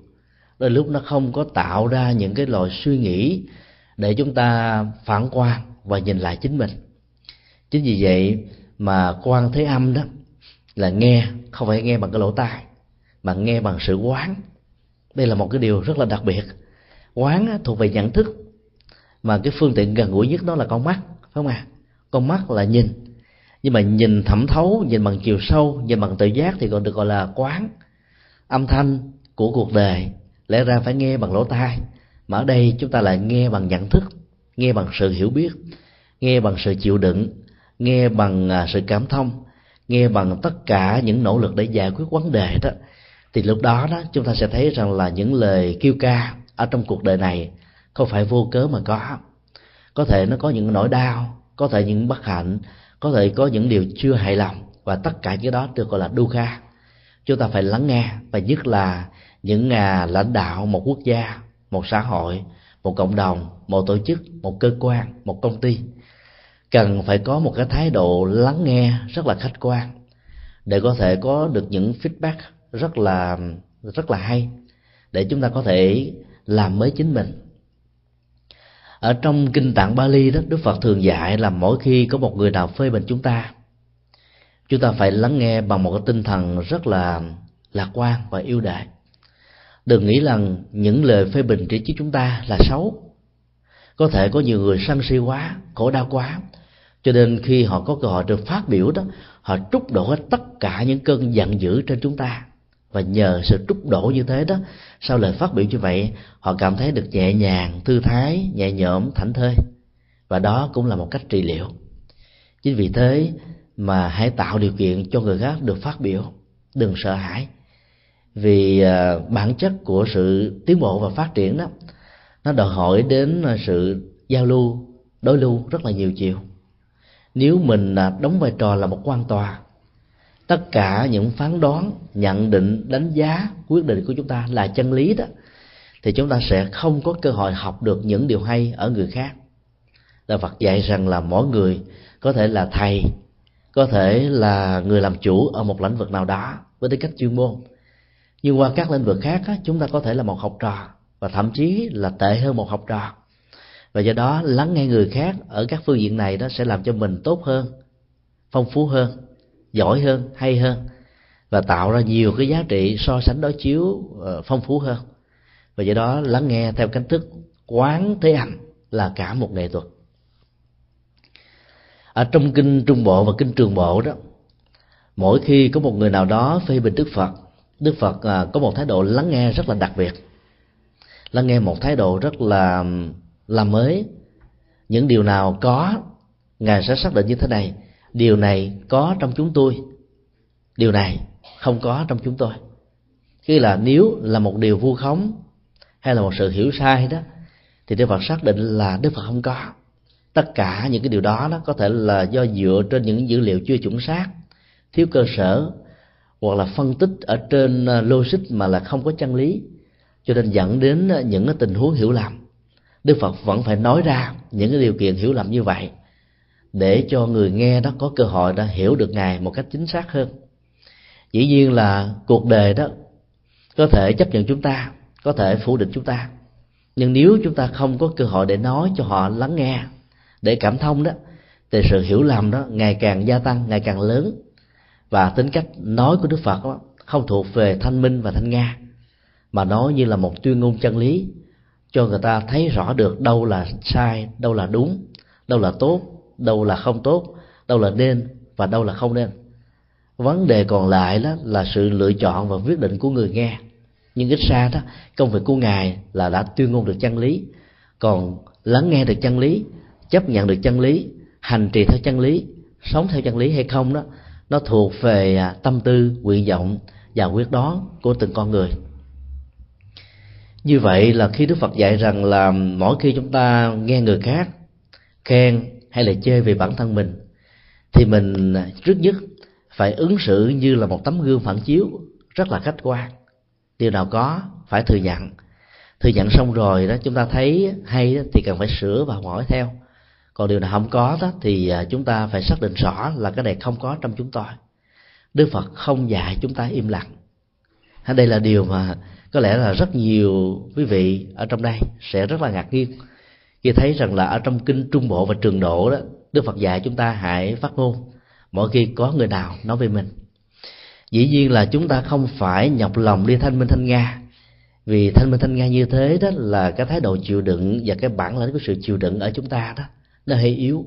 A: đến lúc nó không có tạo ra những cái loại suy nghĩ để chúng ta phản quan và nhìn lại chính mình. Chính vì vậy mà quan thế âm đó là nghe, không phải nghe bằng cái lỗ tai, mà nghe bằng sự quán. Đây là một cái điều rất là đặc biệt. Quán thuộc về nhận thức, mà cái phương tiện gần gũi nhất đó là con mắt, phải không ạ? À? con mắt là nhìn nhưng mà nhìn thẩm thấu, nhìn bằng chiều sâu, nhìn bằng tự giác thì còn được gọi là quán. Âm thanh của cuộc đời lẽ ra phải nghe bằng lỗ tai. Mà ở đây chúng ta lại nghe bằng nhận thức, nghe bằng sự hiểu biết, nghe bằng sự chịu đựng, nghe bằng à, sự cảm thông, nghe bằng tất cả những nỗ lực để giải quyết vấn đề đó. Thì lúc đó đó, chúng ta sẽ thấy rằng là những lời kêu ca ở trong cuộc đời này không phải vô cớ mà có. Có thể nó có những nỗi đau, có thể những bất hạnh có thể có những điều chưa hài lòng và tất cả những đó được gọi là dukkha. Chúng ta phải lắng nghe và nhất là những nhà lãnh đạo một quốc gia, một xã hội, một cộng đồng, một tổ chức, một cơ quan, một công ty. Cần phải có một cái thái độ lắng nghe rất là khách quan để có thể có được những feedback rất là rất là hay để chúng ta có thể làm mới chính mình ở trong kinh tạng Bali đó, Đức Phật thường dạy là mỗi khi có một người nào phê bình chúng ta chúng ta phải lắng nghe bằng một cái tinh thần rất là lạc quan và yêu đại đừng nghĩ rằng những lời phê bình chỉ trích chúng ta là xấu. Có thể có nhiều người sân si quá, khổ đau quá, cho nên khi họ có cơ hội được phát biểu đó, họ trút đổ hết tất cả những cơn giận dữ trên chúng ta và nhờ sự trút đổ như thế đó, sau lời phát biểu như vậy, họ cảm thấy được nhẹ nhàng, thư thái, nhẹ nhõm, thảnh thơi. Và đó cũng là một cách trị liệu. Chính vì thế mà hãy tạo điều kiện cho người khác được phát biểu. Đừng sợ hãi. Vì à, bản chất của sự tiến bộ và phát triển đó, nó đòi hỏi đến sự giao lưu, đối lưu rất là nhiều chiều. Nếu mình à, đóng vai trò là một quan tòa tất cả những phán đoán nhận định đánh giá quyết định của chúng ta là chân lý đó. Thì chúng ta sẽ không có cơ hội học được những điều hay ở người khác. Là phật dạy rằng là mỗi người có thể là thầy có thể là người làm chủ ở một lĩnh vực nào đó với tư cách chuyên môn. Nhưng qua các lĩnh vực khác á, chúng ta có thể là một học trò và thậm chí là tệ hơn một học trò. Và do đó lắng nghe người khác ở các phương diện này đó sẽ làm cho mình tốt hơn phong phú hơn giỏi hơn, hay hơn, và tạo ra nhiều cái giá trị so sánh đối chiếu ờ, phong phú hơn. Và do đó, lắng nghe theo cách thức quán thế hành là cả một nghệ thuật. Ở trong kinh trung bộ và kinh trường bộ đó, mỗi khi có một người nào đó phê bình đức phật đức phật ờ, có một thái độ lắng nghe rất là đặc biệt. Lắng nghe một thái độ rất là làm mới. Những điều nào có, ngài sẽ xác định như thế này điều này có trong chúng tôi. Điều này không có trong chúng tôi. Khi là nếu là một điều vu khống hay là một sự hiểu sai đó, thì đức phật xác định là đức phật không có. Tất cả những cái điều đó nó có thể là do dựa trên những dữ liệu chưa chuẩn xác, thiếu cơ sở, hoặc là phân tích ở trên ờ, logic mà là không có chân lý, cho nên dẫn đến những cái tình huống hiểu lầm. Đức phật vẫn phải nói ra những cái điều kiện hiểu lầm như vậy để cho người nghe đó có cơ hội đã hiểu được ngài một cách chính xác hơn. Dĩ nhiên là cuộc đời đó có thể chấp nhận chúng ta có thể phủ định chúng ta. Nhưng nếu chúng ta không có cơ hội để nói cho họ lắng nghe để cảm thông đó thì sự hiểu lầm đó ngày càng gia tăng ngày càng lớn. Và tính cách nói của đức phật đó, không thuộc về thanh minh và thanh nga mà nói như là một tuyên ngôn chân lý cho người ta thấy rõ được đâu là sai đâu là đúng đâu là tốt đâu là không tốt, đâu là nên và đâu là không nên. Vấn đề còn lại đó là sự lựa chọn và quyết định của người nghe. Nhưng ít ra đó, công việc của ngài là đã tuyên ngôn được chân lý. Còn lắng nghe được chân lý, chấp nhận được chân lý, hành trì theo chân lý, sống theo chân lý hay không đó, nó thuộc về à, tâm tư, nguyện vọng và quyết đoán của từng con người. Như vậy là khi đức phật dạy rằng là mỗi khi chúng ta nghe người khác khen hay là chê về bản thân mình thì mình trước nhất phải ứng xử như là một tấm gương phản chiếu rất là khách quan. Điều nào có phải thừa nhận. Thừa nhận xong rồi đó chúng ta thấy hay đó, thì cần phải sửa và hỏi theo. Còn điều nào không có đó thì à, chúng ta phải xác định rõ là cái này không có trong chúng tôi. Đức phật không dạy chúng ta im lặng. Đây là điều mà có lẽ là rất nhiều quý vị ở trong đây sẽ rất là ngạc nhiên khi thấy rằng là ở trong kinh trung bộ và trường độ đó, đức phật dạy chúng ta hãy phát ngôn. Mỗi khi có người nào nói về mình. Dĩ nhiên là chúng ta không phải nhọc lòng đi thanh minh thanh nga. Vì thanh minh thanh nga như thế đó là cái thái độ chịu đựng và cái bản lĩnh của sự chịu đựng ở chúng ta đó, nó hơi yếu.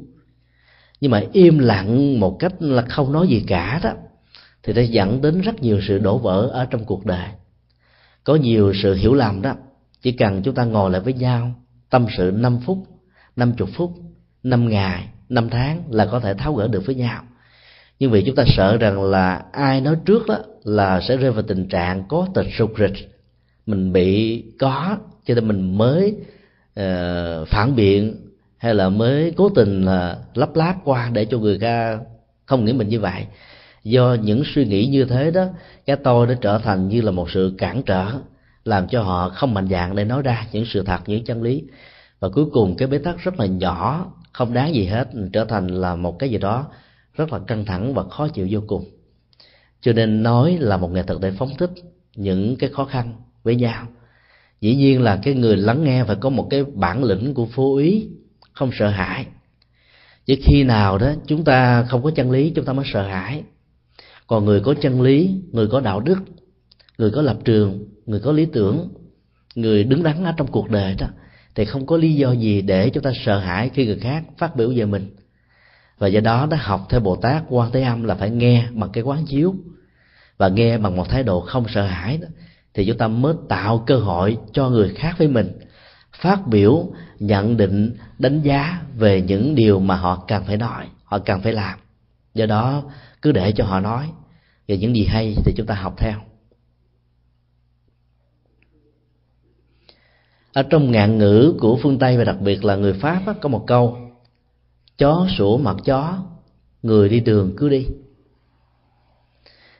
A: Nhưng mà im lặng một cách là không nói gì cả đó, thì nó dẫn đến rất nhiều sự đổ vỡ ở trong cuộc đời. Có nhiều sự hiểu lầm đó, chỉ cần chúng ta ngồi lại với nhau tâm sự 5 phút 50 phút 5 ngày 5 tháng là có thể tháo gỡ được với nhau. Nhưng vì chúng ta sợ rằng là ai nói trước đó là sẽ rơi vào tình trạng có tịch sụt rịch. Mình bị có cho nên mình mới uh, phản biện hay là mới cố tình là lắp láp qua để cho người ta không nghĩ mình như vậy. Do những suy nghĩ như thế đó cái tôi nó trở thành như là một sự cản trở làm cho họ không mạnh dạn để nói ra những sự thật, những chân lý. Và cuối cùng, cái bế tắc rất là nhỏ, không đáng gì hết, trở thành là một cái gì đó rất là căng thẳng và khó chịu vô cùng. Cho nên nói là một nghệ thuật để phóng thích những cái khó khăn với nhau. Dĩ nhiên là cái người lắng nghe phải có một cái bản lĩnh của phú ý, không sợ hãi. Chứ khi nào đó chúng ta không có chân lý, chúng ta mới sợ hãi. Còn người có chân lý, người có đạo đức người có lập trường, người có lý tưởng, người đứng đắn ở trong cuộc đời đó, thì không có lý do gì để chúng ta sợ hãi khi người khác phát biểu về mình. Và do đó đã học theo bồ tát quan thế âm là phải nghe bằng cái quán chiếu. Và nghe bằng một thái độ không sợ hãi đó, thì chúng ta mới tạo cơ hội cho người khác với mình phát biểu, nhận định, đánh giá về những điều mà họ cần phải nói, họ cần phải làm. Do đó cứ để cho họ nói. Về những gì hay thì chúng ta học theo. Ở trong ngạn ngữ của phương tây và đặc biệt là người pháp có một câu, chó sủa mặt chó, người đi đường cứ đi.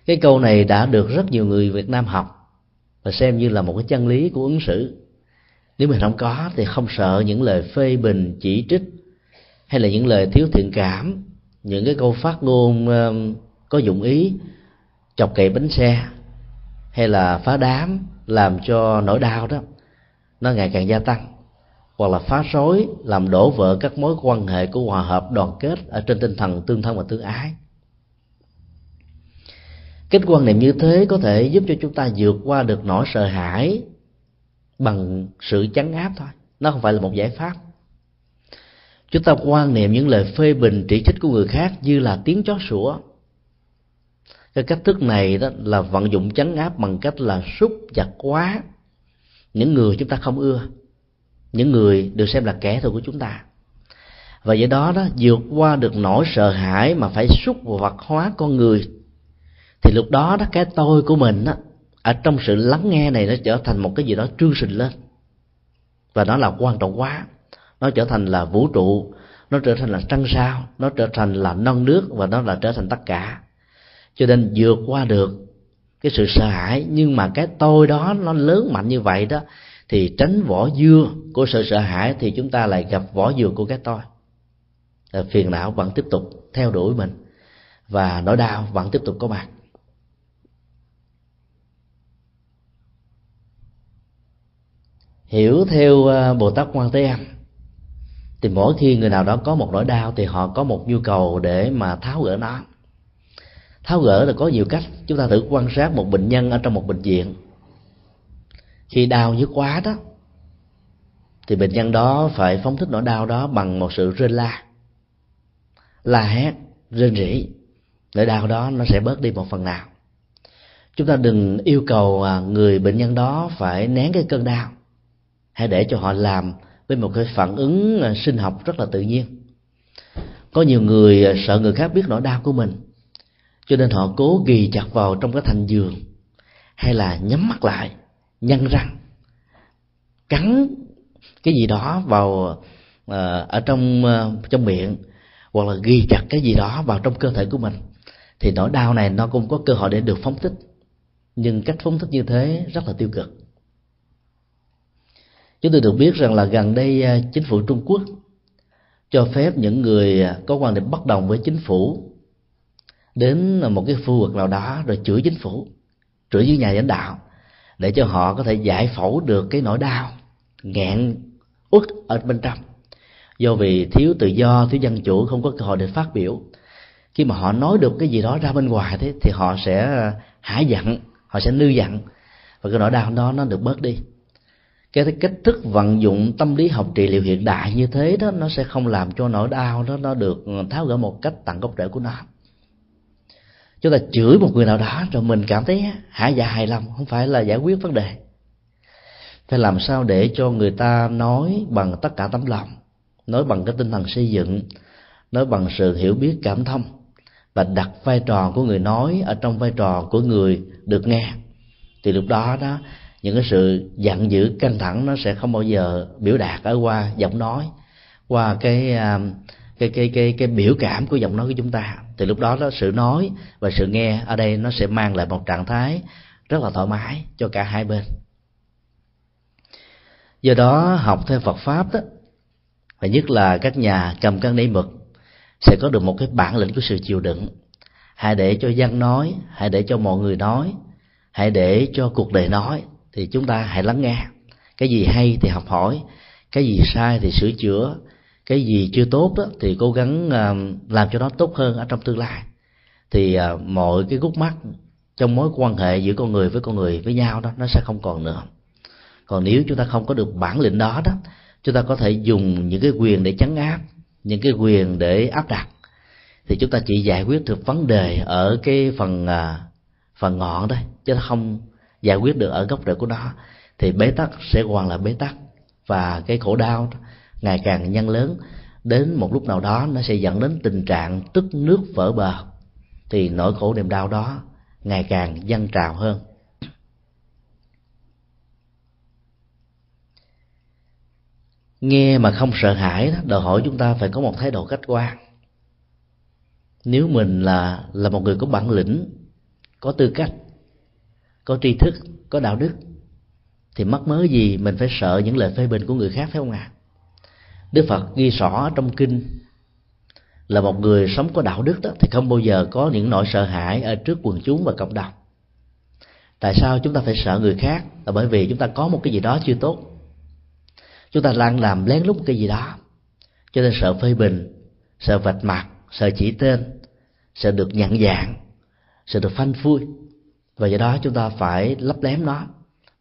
A: Cái câu này đã được rất nhiều người việt nam học và xem như là một cái chân lý của ứng xử. Nếu mình không có thì không sợ những lời phê bình, chỉ trích hay là những lời thiếu thiện cảm, những cái câu phát ngôn ờ, có dụng ý, chọc cậy bánh xe hay là phá đám làm cho nỗi đau đó nó ngày càng gia tăng. Hoặc là phá rối, làm đổ vỡ các mối quan hệ của hòa hợp đoàn kết ở trên tinh thần tương thân và tương ái. Cái quan niệm như thế có thể giúp cho chúng ta vượt qua được nỗi sợ hãi bằng sự chấn áp thôi. Nó không phải là một giải pháp. Chúng ta quan niệm những lời phê bình chỉ trích của người khác như là tiếng chó sủa. Cái cách thức này đó là vận dụng chấn áp bằng cách là xúc chặt quá những người chúng ta không ưa những người được xem là kẻ thù của chúng ta. Và do đó đó vượt qua được nỗi sợ hãi mà phải xúc vật hóa con người thì lúc đó đó cái tôi của mình đó, ở trong sự lắng nghe này nó trở thành một cái gì đó trương sình lên. Và nó là quan trọng quá. Nó trở thành là vũ trụ nó trở thành là trăng sao nó trở thành là non nước và nó là trở thành tất cả. Cho nên vượt qua được cái sự sợ hãi, nhưng mà cái tôi đó nó lớn mạnh như vậy đó, thì tránh vỏ dưa của sự sợ hãi thì chúng ta lại gặp vỏ dừa của cái tôi. Phiền não vẫn tiếp tục theo đuổi mình, và nỗi đau vẫn tiếp tục có mặt. Hiểu theo ờ, bồ tát quan thế âm, thì mỗi khi người nào đó có một nỗi đau thì họ có một nhu cầu để mà tháo gỡ nó tháo gỡ là có nhiều cách. Chúng ta thử quan sát một bệnh nhân ở trong một bệnh viện. Khi đau như quá đó, thì bệnh nhân đó phải phóng thích nỗi đau đó bằng một sự rên la la hét, rên rỉ. Nỗi đau đó nó sẽ bớt đi một phần nào. Chúng ta đừng yêu cầu à, người bệnh nhân đó phải nén cái cơn đau. Hãy để cho họ làm với một cái phản ứng à, sinh học rất là tự nhiên. Có nhiều người à, sợ người khác biết nỗi đau của mình cho nên họ cố ghi chặt vào trong cái thành giường, hay là nhắm mắt lại, nhăn răng, cắn cái gì đó vào ờ, ở trong ờ, trong miệng, hoặc là ghi chặt cái gì đó vào trong cơ thể của mình, thì nỗi đau này nó cũng có cơ hội để được phóng thích. Nhưng cách phóng thích như thế rất là tiêu cực. Chúng tôi được biết rằng là gần đây ờ, chính phủ trung quốc cho phép những người có quan điểm bất đồng với chính phủ đến một cái khu vực nào đó rồi chửi chính phủ, chửi với nhà lãnh đạo, để cho họ có thể giải phẫu được cái nỗi đau, nghẹn, uất ở bên trong. Do vì thiếu tự do, thiếu dân chủ, không có cơ hội để phát biểu. Khi mà họ nói được cái gì đó ra bên ngoài thế, thì họ sẽ à, hả giận, họ sẽ nư giận, và cái nỗi đau đó nó được bớt đi. Cái cách thức vận dụng tâm lý học trị liệu hiện đại như thế đó, nó sẽ không làm cho nỗi đau đó, nó được ừ, tháo gỡ một cách tận gốc rễ của nó chúng ta chửi một người nào đó rồi mình cảm thấy hả dạ hài lòng không phải là giải quyết vấn đề. Phải làm sao để cho người ta nói bằng tất cả tấm lòng nói bằng cái tinh thần xây dựng nói bằng sự hiểu biết cảm thông và đặt vai trò của người nói ở trong vai trò của người được nghe? Thì lúc đó đó những cái sự giận dữ căng thẳng nó sẽ không bao giờ biểu đạt ở qua giọng nói qua cái uh, cái cái cái cái biểu cảm của giọng nói của chúng ta. Thì lúc đó đó sự nói và sự nghe ở đây nó sẽ mang lại một trạng thái rất là thoải mái cho cả hai bên. Do đó, học theo Phật pháp đó, và nhất là các nhà cầm cân nảy mực sẽ có được một cái bản lĩnh của sự chịu đựng. Hãy để cho dân nói, hãy để cho mọi người nói, hãy để cho cuộc đời nói, thì chúng ta hãy lắng nghe. Cái gì hay thì học hỏi, cái gì sai thì sửa chữa cái gì chưa tốt đó, thì cố gắng à, làm cho nó tốt hơn ở trong tương lai. Thì à, mọi cái gút mắt trong mối quan hệ giữa con người với con người với nhau đó nó sẽ không còn nữa. Còn nếu chúng ta không có được bản lĩnh đó đó chúng ta có thể dùng những cái quyền để chấn áp những cái quyền để áp đặt. Thì chúng ta chỉ giải quyết được vấn đề ở cái phần à, phần ngọn thôi chứ không giải quyết được ở gốc rễ của nó. Thì bế tắc sẽ hoàn là bế tắc. Và cái khổ đau ngày càng nhân lớn, đến một lúc nào đó nó sẽ dẫn đến tình trạng tức nước vỡ bờ, thì nỗi khổ niềm đau đó ngày càng dâng trào hơn nghe mà không sợ hãi đó, đòi hỏi chúng ta phải có một thái độ khách quan nếu mình là là một người có bản lĩnh, có tư cách, có tri thức, có đạo đức, thì mắc mớ gì mình phải sợ những lời phê bình của người khác, phải không ạ à? Đức phật ghi rõ trong kinh là một người sống có đạo đức đó, thì không bao giờ có những nỗi sợ hãi ở trước quần chúng và cộng đồng. Tại sao chúng ta phải sợ người khác? Là bởi vì chúng ta có một cái gì đó chưa tốt. Chúng ta đang làm lén lút một cái gì đó. Cho nên sợ phê bình, sợ vạch mặt, sợ chỉ tên, sợ được nhận dạng, sợ được phanh phui. Và do đó chúng ta phải lấp lém nó,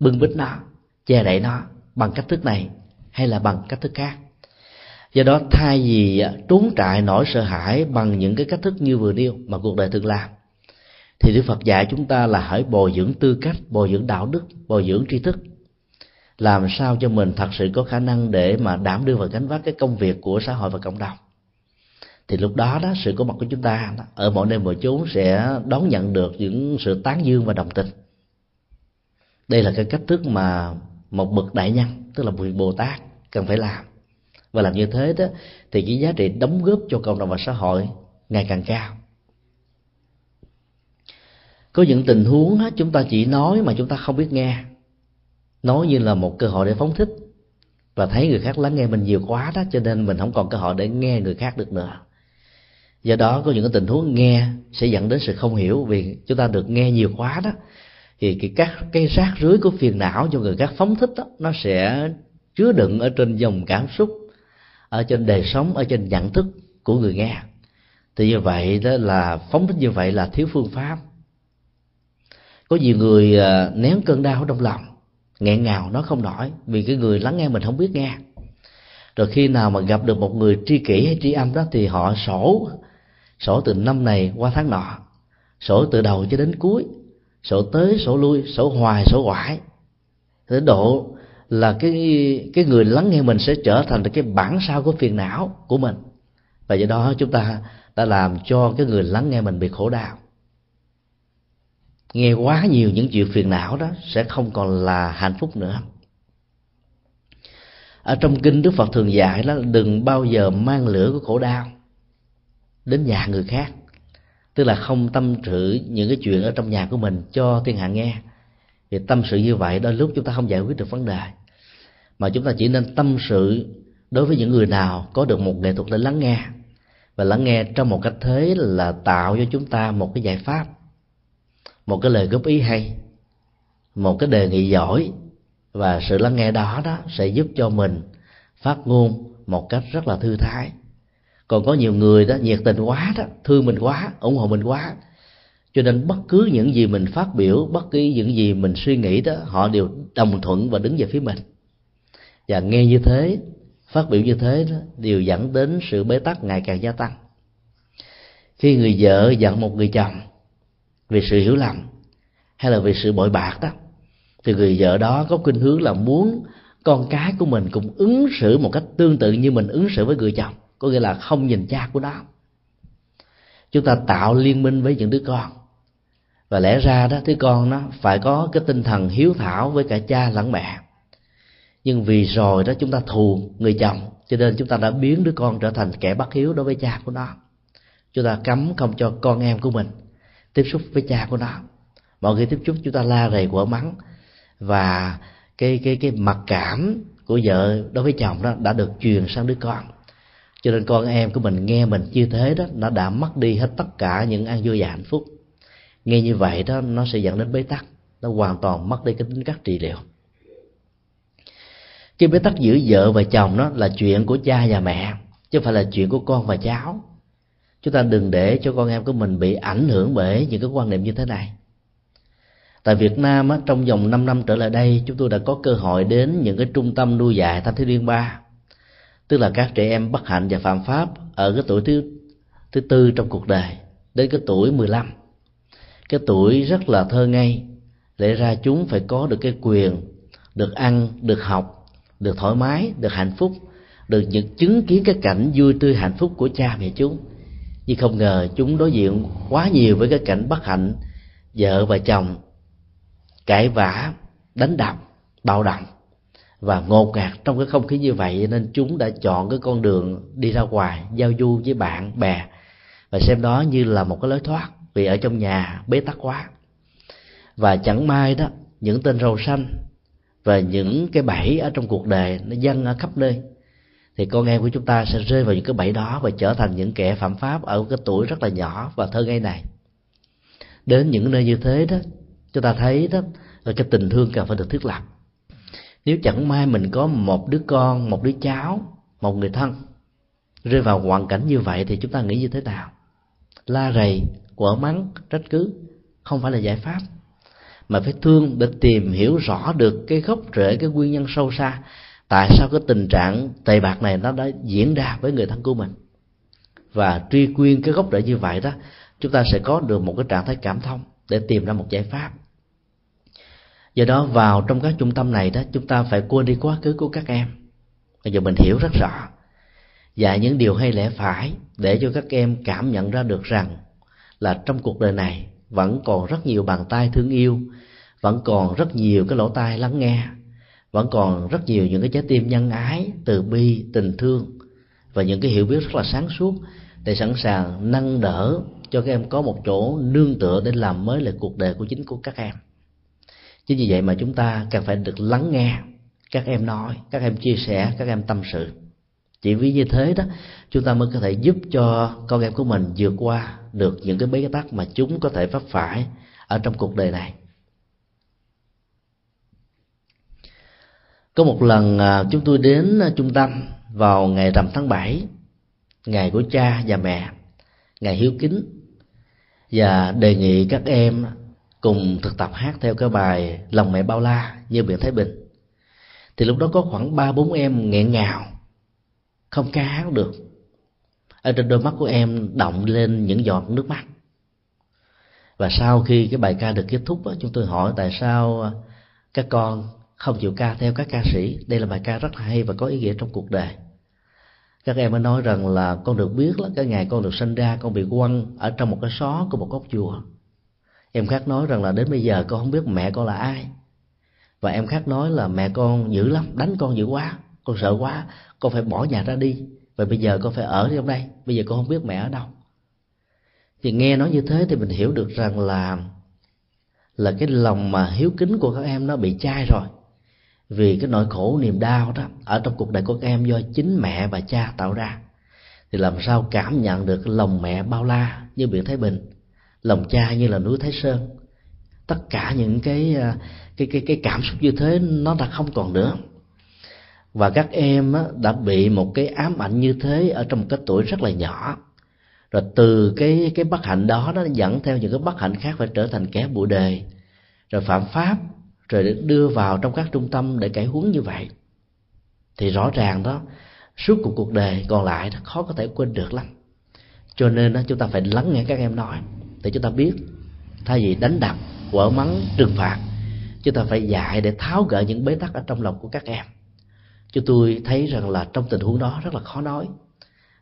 A: bưng bít nó, che đậy nó bằng cách thức này hay là bằng cách thức khác do đó thay vì trốn trại nỗi sợ hãi bằng những cái cách thức như vừa nêu mà cuộc đời thường làm, thì đức phật dạy chúng ta là hãy bồi dưỡng tư cách, bồi dưỡng đạo đức, bồi dưỡng tri thức. Làm sao cho mình thật sự có khả năng để mà đảm đương và gánh vác cái công việc của xã hội và cộng đồng? Thì lúc đó đó, sự có mặt của chúng ta ở mọi nơi mọi chốn sẽ đón nhận được những sự tán dương và đồng tình. Đây là cái cách thức mà một bậc đại nhân, tức là vị bồ tát, cần phải làm và làm như thế đó thì cái giá trị đóng góp cho cộng đồng và xã hội ngày càng cao. Có những tình huống đó, chúng ta chỉ nói mà chúng ta không biết nghe. Nói như là một cơ hội để phóng thích. Và thấy người khác lắng nghe mình nhiều quá đó cho nên mình không còn cơ hội để nghe người khác được nữa. Do đó có những cái tình huống nghe sẽ dẫn đến sự không hiểu. Vì chúng ta được nghe nhiều quá đó thì cái các cái rác rưới của phiền não cho người khác phóng thích đó nó sẽ chứa đựng ở trên dòng cảm xúc ở trên đời sống, ở trên nhận thức của người nghe. Thì như vậy đó là, phóng thích như vậy là thiếu phương pháp. Có nhiều người à, nén cơn đau trong lòng, nghẹn ngào nó không nổi, vì cái người lắng nghe mình không biết nghe. Rồi khi nào mà gặp được một người tri kỷ hay tri âm đó thì họ sổ sổ từ năm này qua tháng nọ, sổ từ đầu cho đến cuối, sổ tới, sổ lui, sổ hoài, sổ quải đến độ là cái cái người lắng nghe mình sẽ trở thành cái bản sao của phiền não của mình. Và do đó chúng ta đã làm cho cái người lắng nghe mình bị khổ đau. Nghe quá nhiều những chuyện phiền não đó sẽ không còn là hạnh phúc nữa. Ở trong kinh đức phật thường dạy đó, đừng bao giờ mang lửa của khổ đau đến nhà người khác. Tức là không tâm sự những cái chuyện ở trong nhà của mình cho thiên hạ nghe. Thì tâm sự như vậy đôi lúc chúng ta không giải quyết được vấn đề mà chúng ta chỉ nên tâm sự đối với những người nào có được một nghệ thuật để lắng nghe. Và lắng nghe trong một cách thế là tạo cho chúng ta một cái giải pháp, một cái lời góp ý hay, một cái đề nghị giỏi. Và sự lắng nghe đó đó sẽ giúp cho mình phát ngôn một cách rất là thư thái. Còn có nhiều người đó nhiệt tình quá đó, thương mình quá, ủng hộ mình quá. Cho nên bất cứ những gì mình phát biểu, bất cứ những gì mình suy nghĩ đó, họ đều đồng thuận và đứng về phía mình và nghe như thế phát biểu như thế đó, đều dẫn đến sự bế tắc ngày càng gia tăng. Khi người vợ giận một người chồng vì sự hiểu lầm hay là vì sự bội bạc đó thì người vợ đó có khuynh hướng là muốn con cái của mình cũng ứng xử một cách tương tự như mình ứng xử với người chồng có nghĩa là không nhìn cha của nó. Chúng ta tạo liên minh với những đứa con. Và lẽ ra đó đứa con nó phải có cái tinh thần hiếu thảo với cả cha lẫn mẹ nhưng vì rồi đó chúng ta thù người chồng, cho nên chúng ta đã biến đứa con trở thành kẻ bất hiếu đối với cha của nó. Chúng ta cấm không cho con em của mình tiếp xúc với cha của nó. Mọi khi tiếp xúc, chúng ta la rầy, quở mắng. Và cái cái cái mặc cảm của vợ đối với chồng đó đã được truyền sang đứa con. Cho nên con em của mình nghe mình như thế đó, nó đã mất đi hết tất cả những an vui và hạnh phúc. Nghe như vậy đó, nó sẽ dẫn đến bế tắc. Nó hoàn toàn mất đi cái tính cách trị liệu cái bế tắc giữa vợ và chồng đó là chuyện của cha và mẹ chứ không phải là chuyện của con và cháu. Chúng ta đừng để cho con em của mình bị ảnh hưởng bởi những cái quan niệm như thế này. Tại Việt Nam á, trong vòng 5 năm trở lại đây chúng tôi đã có cơ hội đến những cái trung tâm nuôi dạy thanh thiếu niên ba. Tức là các trẻ em bất hạnh và phạm pháp ở cái tuổi thứ thứ tư trong cuộc đời đến cái tuổi 15 cái tuổi rất là thơ ngây để ra chúng phải có được cái quyền được ăn được học được thoải mái, được hạnh phúc, được những chứng kiến cái cảnh vui tươi hạnh phúc của cha mẹ chúng. Nhưng không ngờ chúng đối diện quá nhiều với cái cảnh bất hạnh, vợ và chồng cãi vã, đánh đập bạo động và ngột ngạt trong cái không khí như vậy. Nên chúng đã chọn cái con đường đi ra ngoài giao du với bạn bè và xem đó như là một cái lối thoát, vì ở trong nhà bế tắc quá. Và chẳng may đó, những tên rầu xanh và những cái bẫy ở trong cuộc đời nó dâng ở khắp nơi. Thì con em của chúng ta sẽ rơi vào những cái bẫy đó và trở thành những kẻ phạm pháp ở cái tuổi rất là nhỏ và thơ ngây này. Đến những nơi như thế đó, chúng ta thấy đó là cái tình thương cần phải được thiết lập. Nếu chẳng may mình có một đứa con, một đứa cháu, một người thân rơi vào hoàn cảnh như vậy thì chúng ta nghĩ như thế nào? La rầy, quở mắng, trách cứ không phải là giải pháp mà phải thương để tìm hiểu rõ được cái gốc rễ, cái nguyên nhân sâu xa. Tại sao cái tình trạng tệ bạc này nó đã diễn ra với người thân của mình? Và truy quyên cái gốc rễ như vậy đó, chúng ta sẽ có được một cái trạng thái cảm thông để tìm ra một giải pháp. Do đó, vào trong các trung tâm này đó, chúng ta phải quên đi quá khứ của các em. Bây giờ mình hiểu rất rõ. Và những điều hay lẽ phải để cho các em cảm nhận ra được rằng là trong cuộc đời này vẫn còn rất nhiều bàn tay thương yêu vẫn còn rất nhiều cái lỗ tai lắng nghe. Vẫn còn rất nhiều những cái trái tim nhân ái, từ bi, tình thương. Và những cái hiểu biết rất là sáng suốt để sẵn sàng nâng đỡ cho các em có một chỗ nương tựa để làm mới lại cuộc đời của chính của các em. Chính vì vậy mà chúng ta cần phải được lắng nghe các em nói, các em chia sẻ, các em tâm sự. Chỉ vì như thế đó, chúng ta mới có thể giúp cho con em của mình vượt qua được những cái bế tắc mà chúng có thể vấp phải ở trong cuộc đời này. Có một lần à, chúng tôi đến à, trung tâm vào ngày rằm tháng 7 ngày của cha và mẹ, ngày hiếu kính, và đề nghị các em cùng thực tập hát theo cái bài lòng mẹ bao la như biển thái bình. Thì lúc đó có khoảng ba bốn em nghẹn ngào, không ca hát được. Ở trên đôi mắt của em động lên những giọt nước mắt. Và sau khi cái bài ca được kết thúc chúng tôi hỏi tại sao à, các con không chịu ca theo các ca sĩ. Đây là bài ca rất hay và có ý nghĩa trong cuộc đời. Các em mới nói rằng là con được biết là cái ngày con được sinh ra, con bị quăng ở trong một cái xó của một góc chùa. Em khác nói rằng là đến bây giờ con không biết mẹ con là ai. Và em khác nói là mẹ con dữ lắm, đánh con dữ quá, con sợ quá, con phải bỏ nhà ra đi. Và bây giờ con phải ở trong đây, bây giờ con không biết mẹ ở đâu. Thì nghe nói như thế thì mình hiểu được rằng là là cái lòng mà hiếu kính của các em nó bị chai rồi vì cái nỗi khổ niềm đau đó ở trong cuộc đời của các em do chính mẹ và cha tạo ra. Thì làm sao cảm nhận được lòng mẹ bao la như biển thái bình, lòng cha như là núi thái sơn? Tất cả những cái à, cái cái cái cảm xúc như thế nó đã không còn nữa. Và các em đã bị một cái ám ảnh như thế ở trong một cái tuổi rất là nhỏ. Rồi từ cái cái bất hạnh đó, nó dẫn theo những cái bất hạnh khác phải trở thành kẻ bụi đề rồi phạm pháp rồi được đưa vào trong các trung tâm để cải huấn như vậy. Thì rõ ràng đó suốt cuộc cuộc đời còn lại nó khó có thể quên được lắm. Cho nên đó, chúng ta phải lắng nghe các em nói để chúng ta biết thay vì đánh đập quở mắng trừng phạt chúng ta phải dạy để tháo gỡ những bế tắc ở trong lòng của các em. Cho tôi thấy rằng là trong tình huống đó rất là khó nói.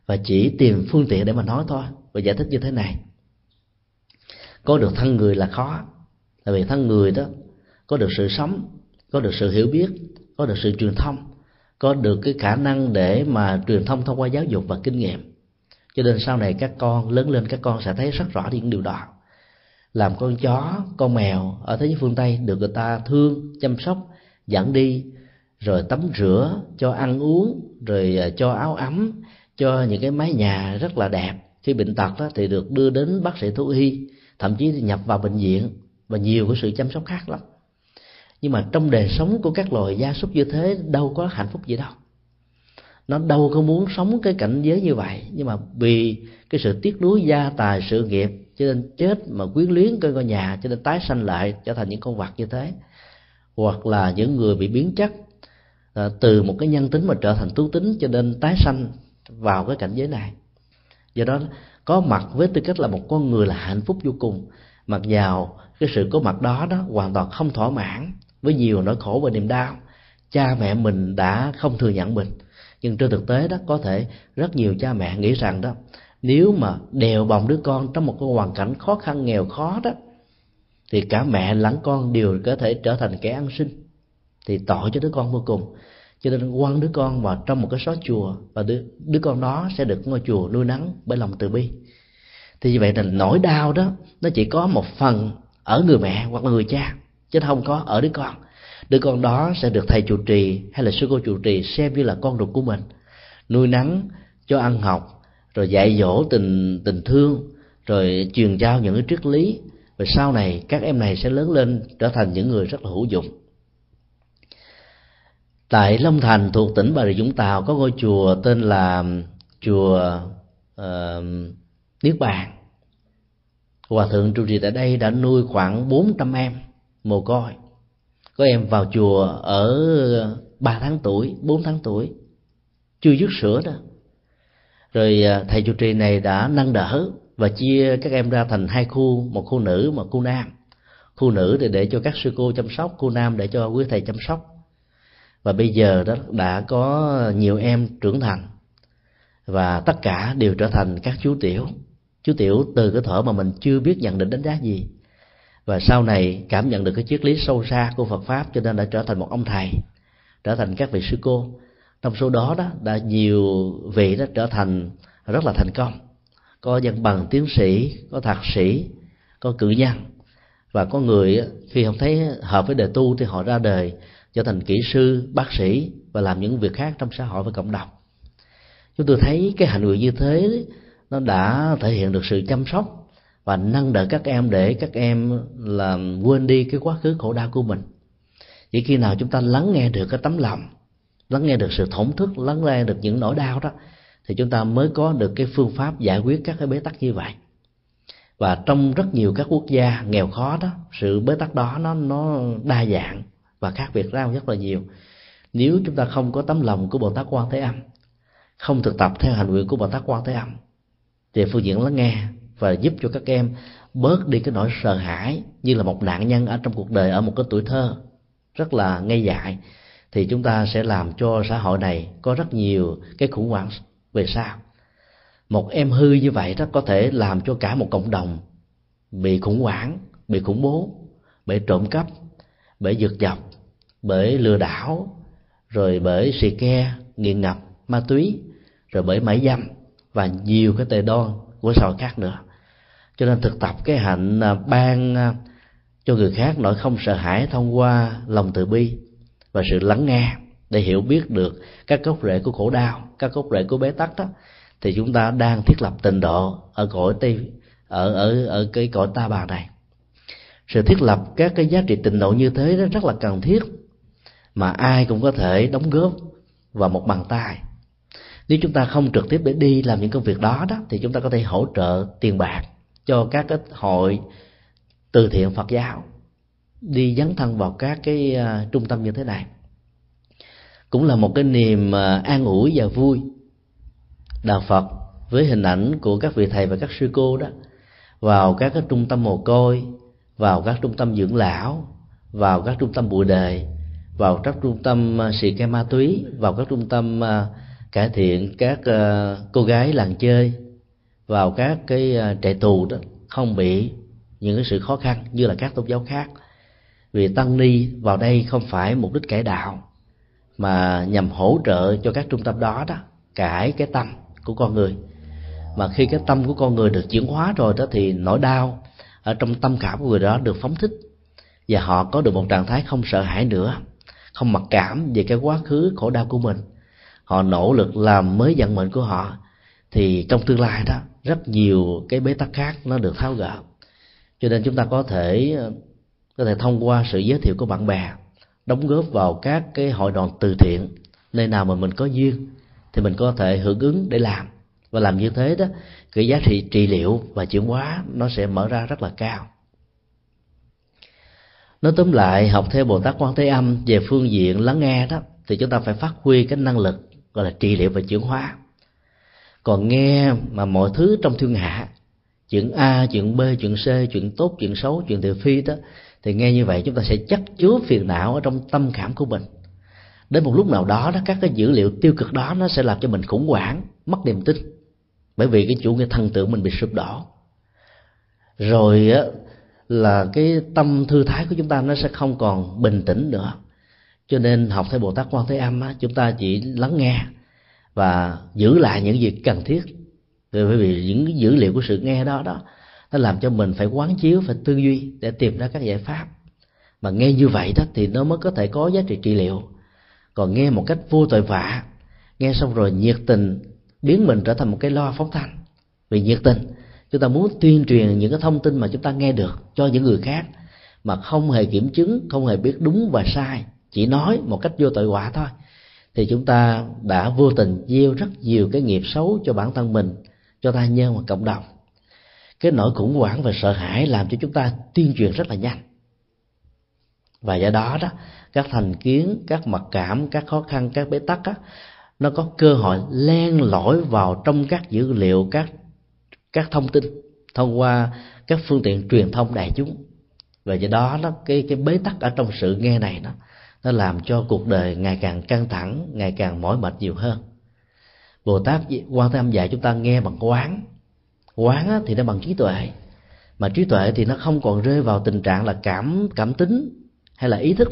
A: Và chỉ tìm phương tiện để mà nói thôi và giải thích như thế này. Có được thân người là khó. Tại vì thân người đó có được sự sống có được sự hiểu biết có được sự truyền thông có được cái khả năng để mà truyền thông thông qua giáo dục và kinh nghiệm. Cho nên sau này các con lớn lên các con sẽ thấy rất rõ những điều đó. Làm con chó con mèo ở thế giới phương tây được người ta thương chăm sóc dẫn đi rồi tắm rửa cho ăn uống rồi à, cho áo ấm cho những cái mái nhà rất là đẹp. Khi bệnh tật đó, thì được đưa đến bác sĩ thú y thậm chí thì nhập vào bệnh viện và nhiều cái sự chăm sóc khác lắm nhưng mà trong đời sống của các loài gia súc như thế đâu có hạnh phúc gì đâu. Nó đâu có muốn sống cái cảnh giới như vậy. Nhưng mà vì cái sự tiếc nuối gia tài sự nghiệp cho nên chết mà quyến luyến cái ngôi nhà cho nên tái sanh lại trở thành những con vật như thế. Hoặc là những người bị biến chất à, từ một cái nhân tính mà trở thành tú tính cho nên tái sanh vào cái cảnh giới này. Do đó có mặt với tư cách là một con người là hạnh phúc vô cùng. Mặc dầu cái sự có mặt đó đó hoàn toàn không thỏa mãn với nhiều nỗi khổ và niềm đau cha mẹ mình đã không thừa nhận mình. Nhưng trên thực tế đó có thể rất nhiều cha mẹ nghĩ rằng đó nếu mà đèo bồng đứa con trong một cái hoàn cảnh khó khăn nghèo khó đó thì cả mẹ lẫn con đều có thể trở thành kẻ ăn sinh thì tội cho đứa con vô cùng. Cho nên quăng đứa con vào trong một cái xó chùa và đứa, đứa con đó sẽ được ngôi chùa nuôi nắng bởi lòng từ bi. Thì như vậy là nỗi đau đó nó chỉ có một phần ở người mẹ hoặc là người cha chứ không có ở đứa con. Đứa con đó sẽ được thầy chủ trì hay là sư cô chủ trì xem như là con ruột của mình. Nuôi nắng cho ăn học rồi dạy dỗ tình tình thương rồi truyền trao những cái triết lý. Và sau này các em này sẽ lớn lên trở thành những người rất là hữu dụng. Tại long thành thuộc tỉnh bà rịa vũng tàu có ngôi chùa tên là chùa uh, niết bàn. Hòa thượng trụ trì tại đây đã nuôi khoảng 400 em mồ côi. Có em vào chùa ở ba tháng tuổi, bốn tháng tuổi, chưa dứt sữa đó. Rồi à, thầy trụ trì này đã nâng đỡ và chia các em ra thành hai khu, một khu nữ, một khu nam. Khu nữ thì để cho các sư cô chăm sóc, khu nam để cho quý thầy chăm sóc. Và bây giờ đó đã có nhiều em trưởng thành và tất cả đều trở thành các chú tiểu. Chú tiểu từ cái thở mà mình chưa biết nhận định đánh giá gì và sau này cảm nhận được cái triết lý sâu xa của Phật pháp cho nên đã trở thành một ông thầy, trở thành các vị sư cô. Trong số đó đó, đã nhiều vị đã trở thành rất là thành công. Có dân bằng tiến sĩ, có thạc sĩ, có cử nhân. Và có người khi không thấy hợp với đề tu thì họ ra đời trở thành kỹ sư, bác sĩ và làm những việc khác trong xã hội và cộng đồng. Chúng tôi thấy cái hành nguyện như thế nó đã thể hiện được sự chăm sóc và nâng đỡ các em để các em là quên đi cái quá khứ khổ đau của mình. Chỉ khi nào chúng ta lắng nghe được cái tấm lòng, lắng nghe được sự thổn thức, lắng nghe được những nỗi đau đó, thì chúng ta mới có được cái phương pháp giải quyết các cái bế tắc như vậy. Và trong rất nhiều các quốc gia nghèo khó đó, sự bế tắc đó nó nó đa dạng và khác biệt ra rất là nhiều. Nếu chúng ta không có tấm lòng của bồ tát quan thế âm, không thực tập theo hành nguyện của bồ tát quan thế âm về phương diện lắng nghe và giúp cho các em bớt đi cái nỗi sợ hãi như là một nạn nhân ở trong cuộc đời ở một cái tuổi thơ rất là ngây dại, thì chúng ta sẽ làm cho xã hội này có rất nhiều cái khủng hoảng về sau. Một em hư như vậy đó có thể làm cho cả một cộng đồng bị khủng hoảng, bị khủng bố, bị trộm cắp bởi dược dọc bởi lừa đảo, rồi bởi xì ke, nghiện ngập ma túy, rồi bởi mãi dâm và nhiều cái tệ đoan của xã hội khác nữa cho nên thực tập cái hạnh à, ban à, cho người khác nỗi không sợ hãi thông qua lòng từ bi và sự lắng nghe để hiểu biết được các gốc rễ của khổ đau, các gốc rễ của bế tắc đó, thì chúng ta đang thiết lập tình độ ở cõi tây, ở ở ở cái cõi ta bà này. Sự thiết lập các cái giá trị tình độ như thế đó rất là cần thiết mà ai cũng có thể đóng góp vào một bàn tay. Nếu chúng ta không trực tiếp để đi làm những công việc đó đó, thì chúng ta có thể hỗ trợ tiền bạc cho các cái hội từ thiện Phật giáo đi dấn thân vào các cái uh, trung tâm như thế này. Cũng là một cái niềm uh, an ủi và vui. Đạo Phật với hình ảnh của các vị thầy và các sư cô đó vào các cái trung tâm mồ côi vào các trung tâm dưỡng lão vào các trung tâm bụi đề vào các trung tâm à, xì ke ma túy vào các trung tâm cải thiện các cô gái làng chơi vào các cái à, trại tù đó, không bị những cái sự khó khăn như là các tôn giáo khác. Vì tăng ni vào đây không phải mục đích cải đạo, mà nhằm hỗ trợ cho các trung tâm đó đó, cải cái tâm của con người. Mà khi cái tâm của con người được chuyển hóa rồi đó thì nỗi đau ở trong tâm cảm của người đó được phóng thích, và họ có được một trạng thái không sợ hãi nữa, không mặc cảm về cái quá khứ khổ đau của mình. Họ nỗ lực làm mới vận mệnh của họ, thì trong tương lai đó rất nhiều cái bế tắc khác nó được tháo gỡ. Cho nên chúng ta có thể có thể thông qua sự giới thiệu của bạn bè, đóng góp vào các cái hội đoàn từ thiện, nơi nào mà mình có duyên, thì mình có thể hưởng ứng để làm. Và làm như thế đó, cái giá trị trị liệu và chuyển hóa nó sẽ mở ra rất là cao. Nói tóm lại, học theo bồ tát quan thế âm về phương diện lắng nghe đó, thì chúng ta phải phát huy cái năng lực, gọi là trị liệu và chuyển hóa còn nghe mà mọi thứ trong thiên hạ chuyện a chuyện b chuyện c chuyện tốt chuyện xấu chuyện thị phi đó thì nghe như vậy chúng ta sẽ chắc chứa phiền não ở trong tâm cảm của mình. Đến một lúc nào đó đó các cái dữ liệu tiêu cực đó nó sẽ làm cho mình khủng hoảng mất niềm tin. Bởi vì cái chủ nghĩa thần tượng mình bị sụp đổ. Rồi á là cái tâm thư thái của chúng ta nó sẽ không còn bình tĩnh nữa. Cho nên học theo bồ tát quan thế âm á, chúng ta chỉ lắng nghe và giữ lại những gì cần thiết. Bởi vì những dữ liệu của sự nghe đó đó, nó làm cho mình phải quán chiếu, phải tư duy để tìm ra các giải pháp. Mà nghe như vậy đó thì nó mới có thể có giá trị trị liệu. Còn nghe một cách vô tội vạ, nghe xong rồi nhiệt tình biến mình trở thành một cái loa phóng thanh. Vì nhiệt tình, chúng ta muốn tuyên truyền những cái thông tin mà chúng ta nghe được cho những người khác, mà không hề kiểm chứng, không hề biết đúng và sai, chỉ nói một cách vô tội vạ thôi thì chúng ta đã vô tình gieo rất nhiều cái nghiệp xấu cho bản thân mình, cho ta nhân và cộng đồng. Cái nỗi khủng hoảng và sợ hãi làm cho chúng ta tuyên truyền rất là nhanh. Và do đó đó, các thành kiến, các mặc cảm, các khó khăn, các bế tắc á, nó có cơ hội len lỏi vào trong các dữ liệu, các các thông tin thông qua các phương tiện truyền thông đại chúng. Và do đó nó cái cái bế tắc ở trong sự nghe này nó nó làm cho cuộc đời ngày càng căng thẳng, ngày càng mỏi mệt nhiều hơn. Bồ tát quan thế âm dạy chúng ta nghe bằng quán. Quán thì nó bằng trí tuệ. Mà trí tuệ thì nó không còn rơi vào tình trạng là cảm cảm tính hay là ý thức.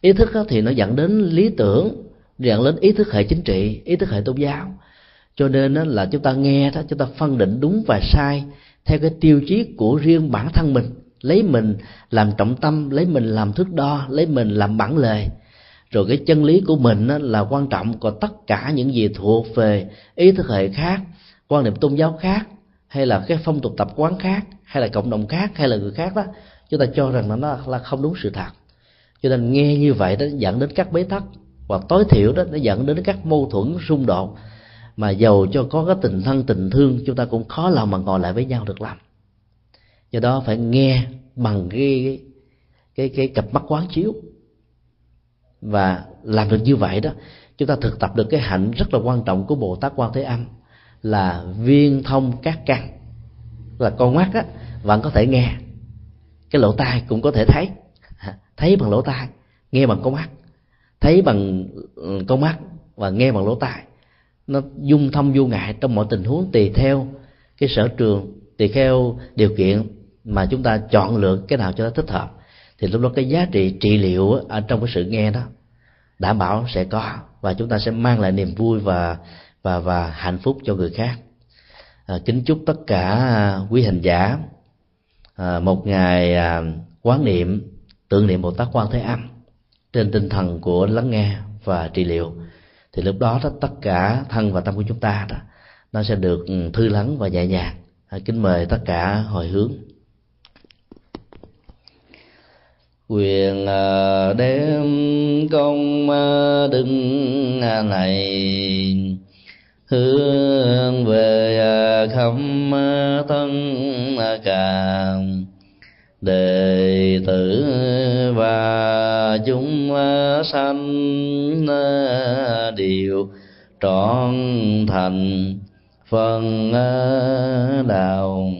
A: Ý thức thì nó dẫn đến lý tưởng, dẫn đến ý thức hệ chính trị, ý thức hệ tôn giáo. Cho nên là chúng ta nghe đó, chúng ta phân định đúng và sai theo cái tiêu chí của riêng bản thân mình lấy mình làm trọng tâm, lấy mình làm thước đo, lấy mình làm bản lề. Rồi cái chân lý của mình là quan trọng, còn tất cả những gì thuộc về ý thức hệ khác, quan niệm tôn giáo khác, hay là cái phong tục tập quán khác, hay là cộng đồng khác, hay là người khác đó, chúng ta cho rằng nó là không đúng sự thật. Cho nên nghe như vậy đó, dẫn đến các bế tắc và tối thiểu đó, nó dẫn đến các mâu thuẫn xung đột mà giàu cho có cái tình thân, tình thương, chúng ta cũng khó lòng mà ngồi lại với nhau được lắm do đó phải nghe bằng cái cái cái cặp mắt quán chiếu. Và làm được như vậy đó, chúng ta thực tập được cái hạnh rất là quan trọng của bồ tát quan thế âm là viên thông các căn. Là con mắt á vẫn có thể nghe. Cái lỗ tai cũng có thể thấy. [LAUGHS] Thấy bằng lỗ tai, nghe bằng con mắt. Thấy bằng ừ, con mắt và nghe bằng lỗ tai. Nó dung thông vô ngại trong mọi tình huống tùy theo cái sở trường, tùy theo điều kiện mà chúng ta chọn lựa cái nào cho nó thích hợp thì lúc đó cái giá trị trị liệu ở trong cái sự nghe đó đảm bảo sẽ có và chúng ta sẽ mang lại niềm vui và và và hạnh phúc cho người khác. À, kính chúc tất cả à, quý hành giả à, một ngày à, quán niệm tưởng niệm bồ tát quan thế âm trên tinh thần của lắng nghe và trị liệu. Thì lúc đó, đó tất cả thân và tâm của chúng ta đó nó sẽ được ừ, thư lắng và nhẹ nhàng. À, kính mời tất cả hồi hướng. Quyền à, đem công à, đứng à, này. Hướng về à, khâm thân càng. Đệ tử và chúng sanh đều trọn thành phần đạo.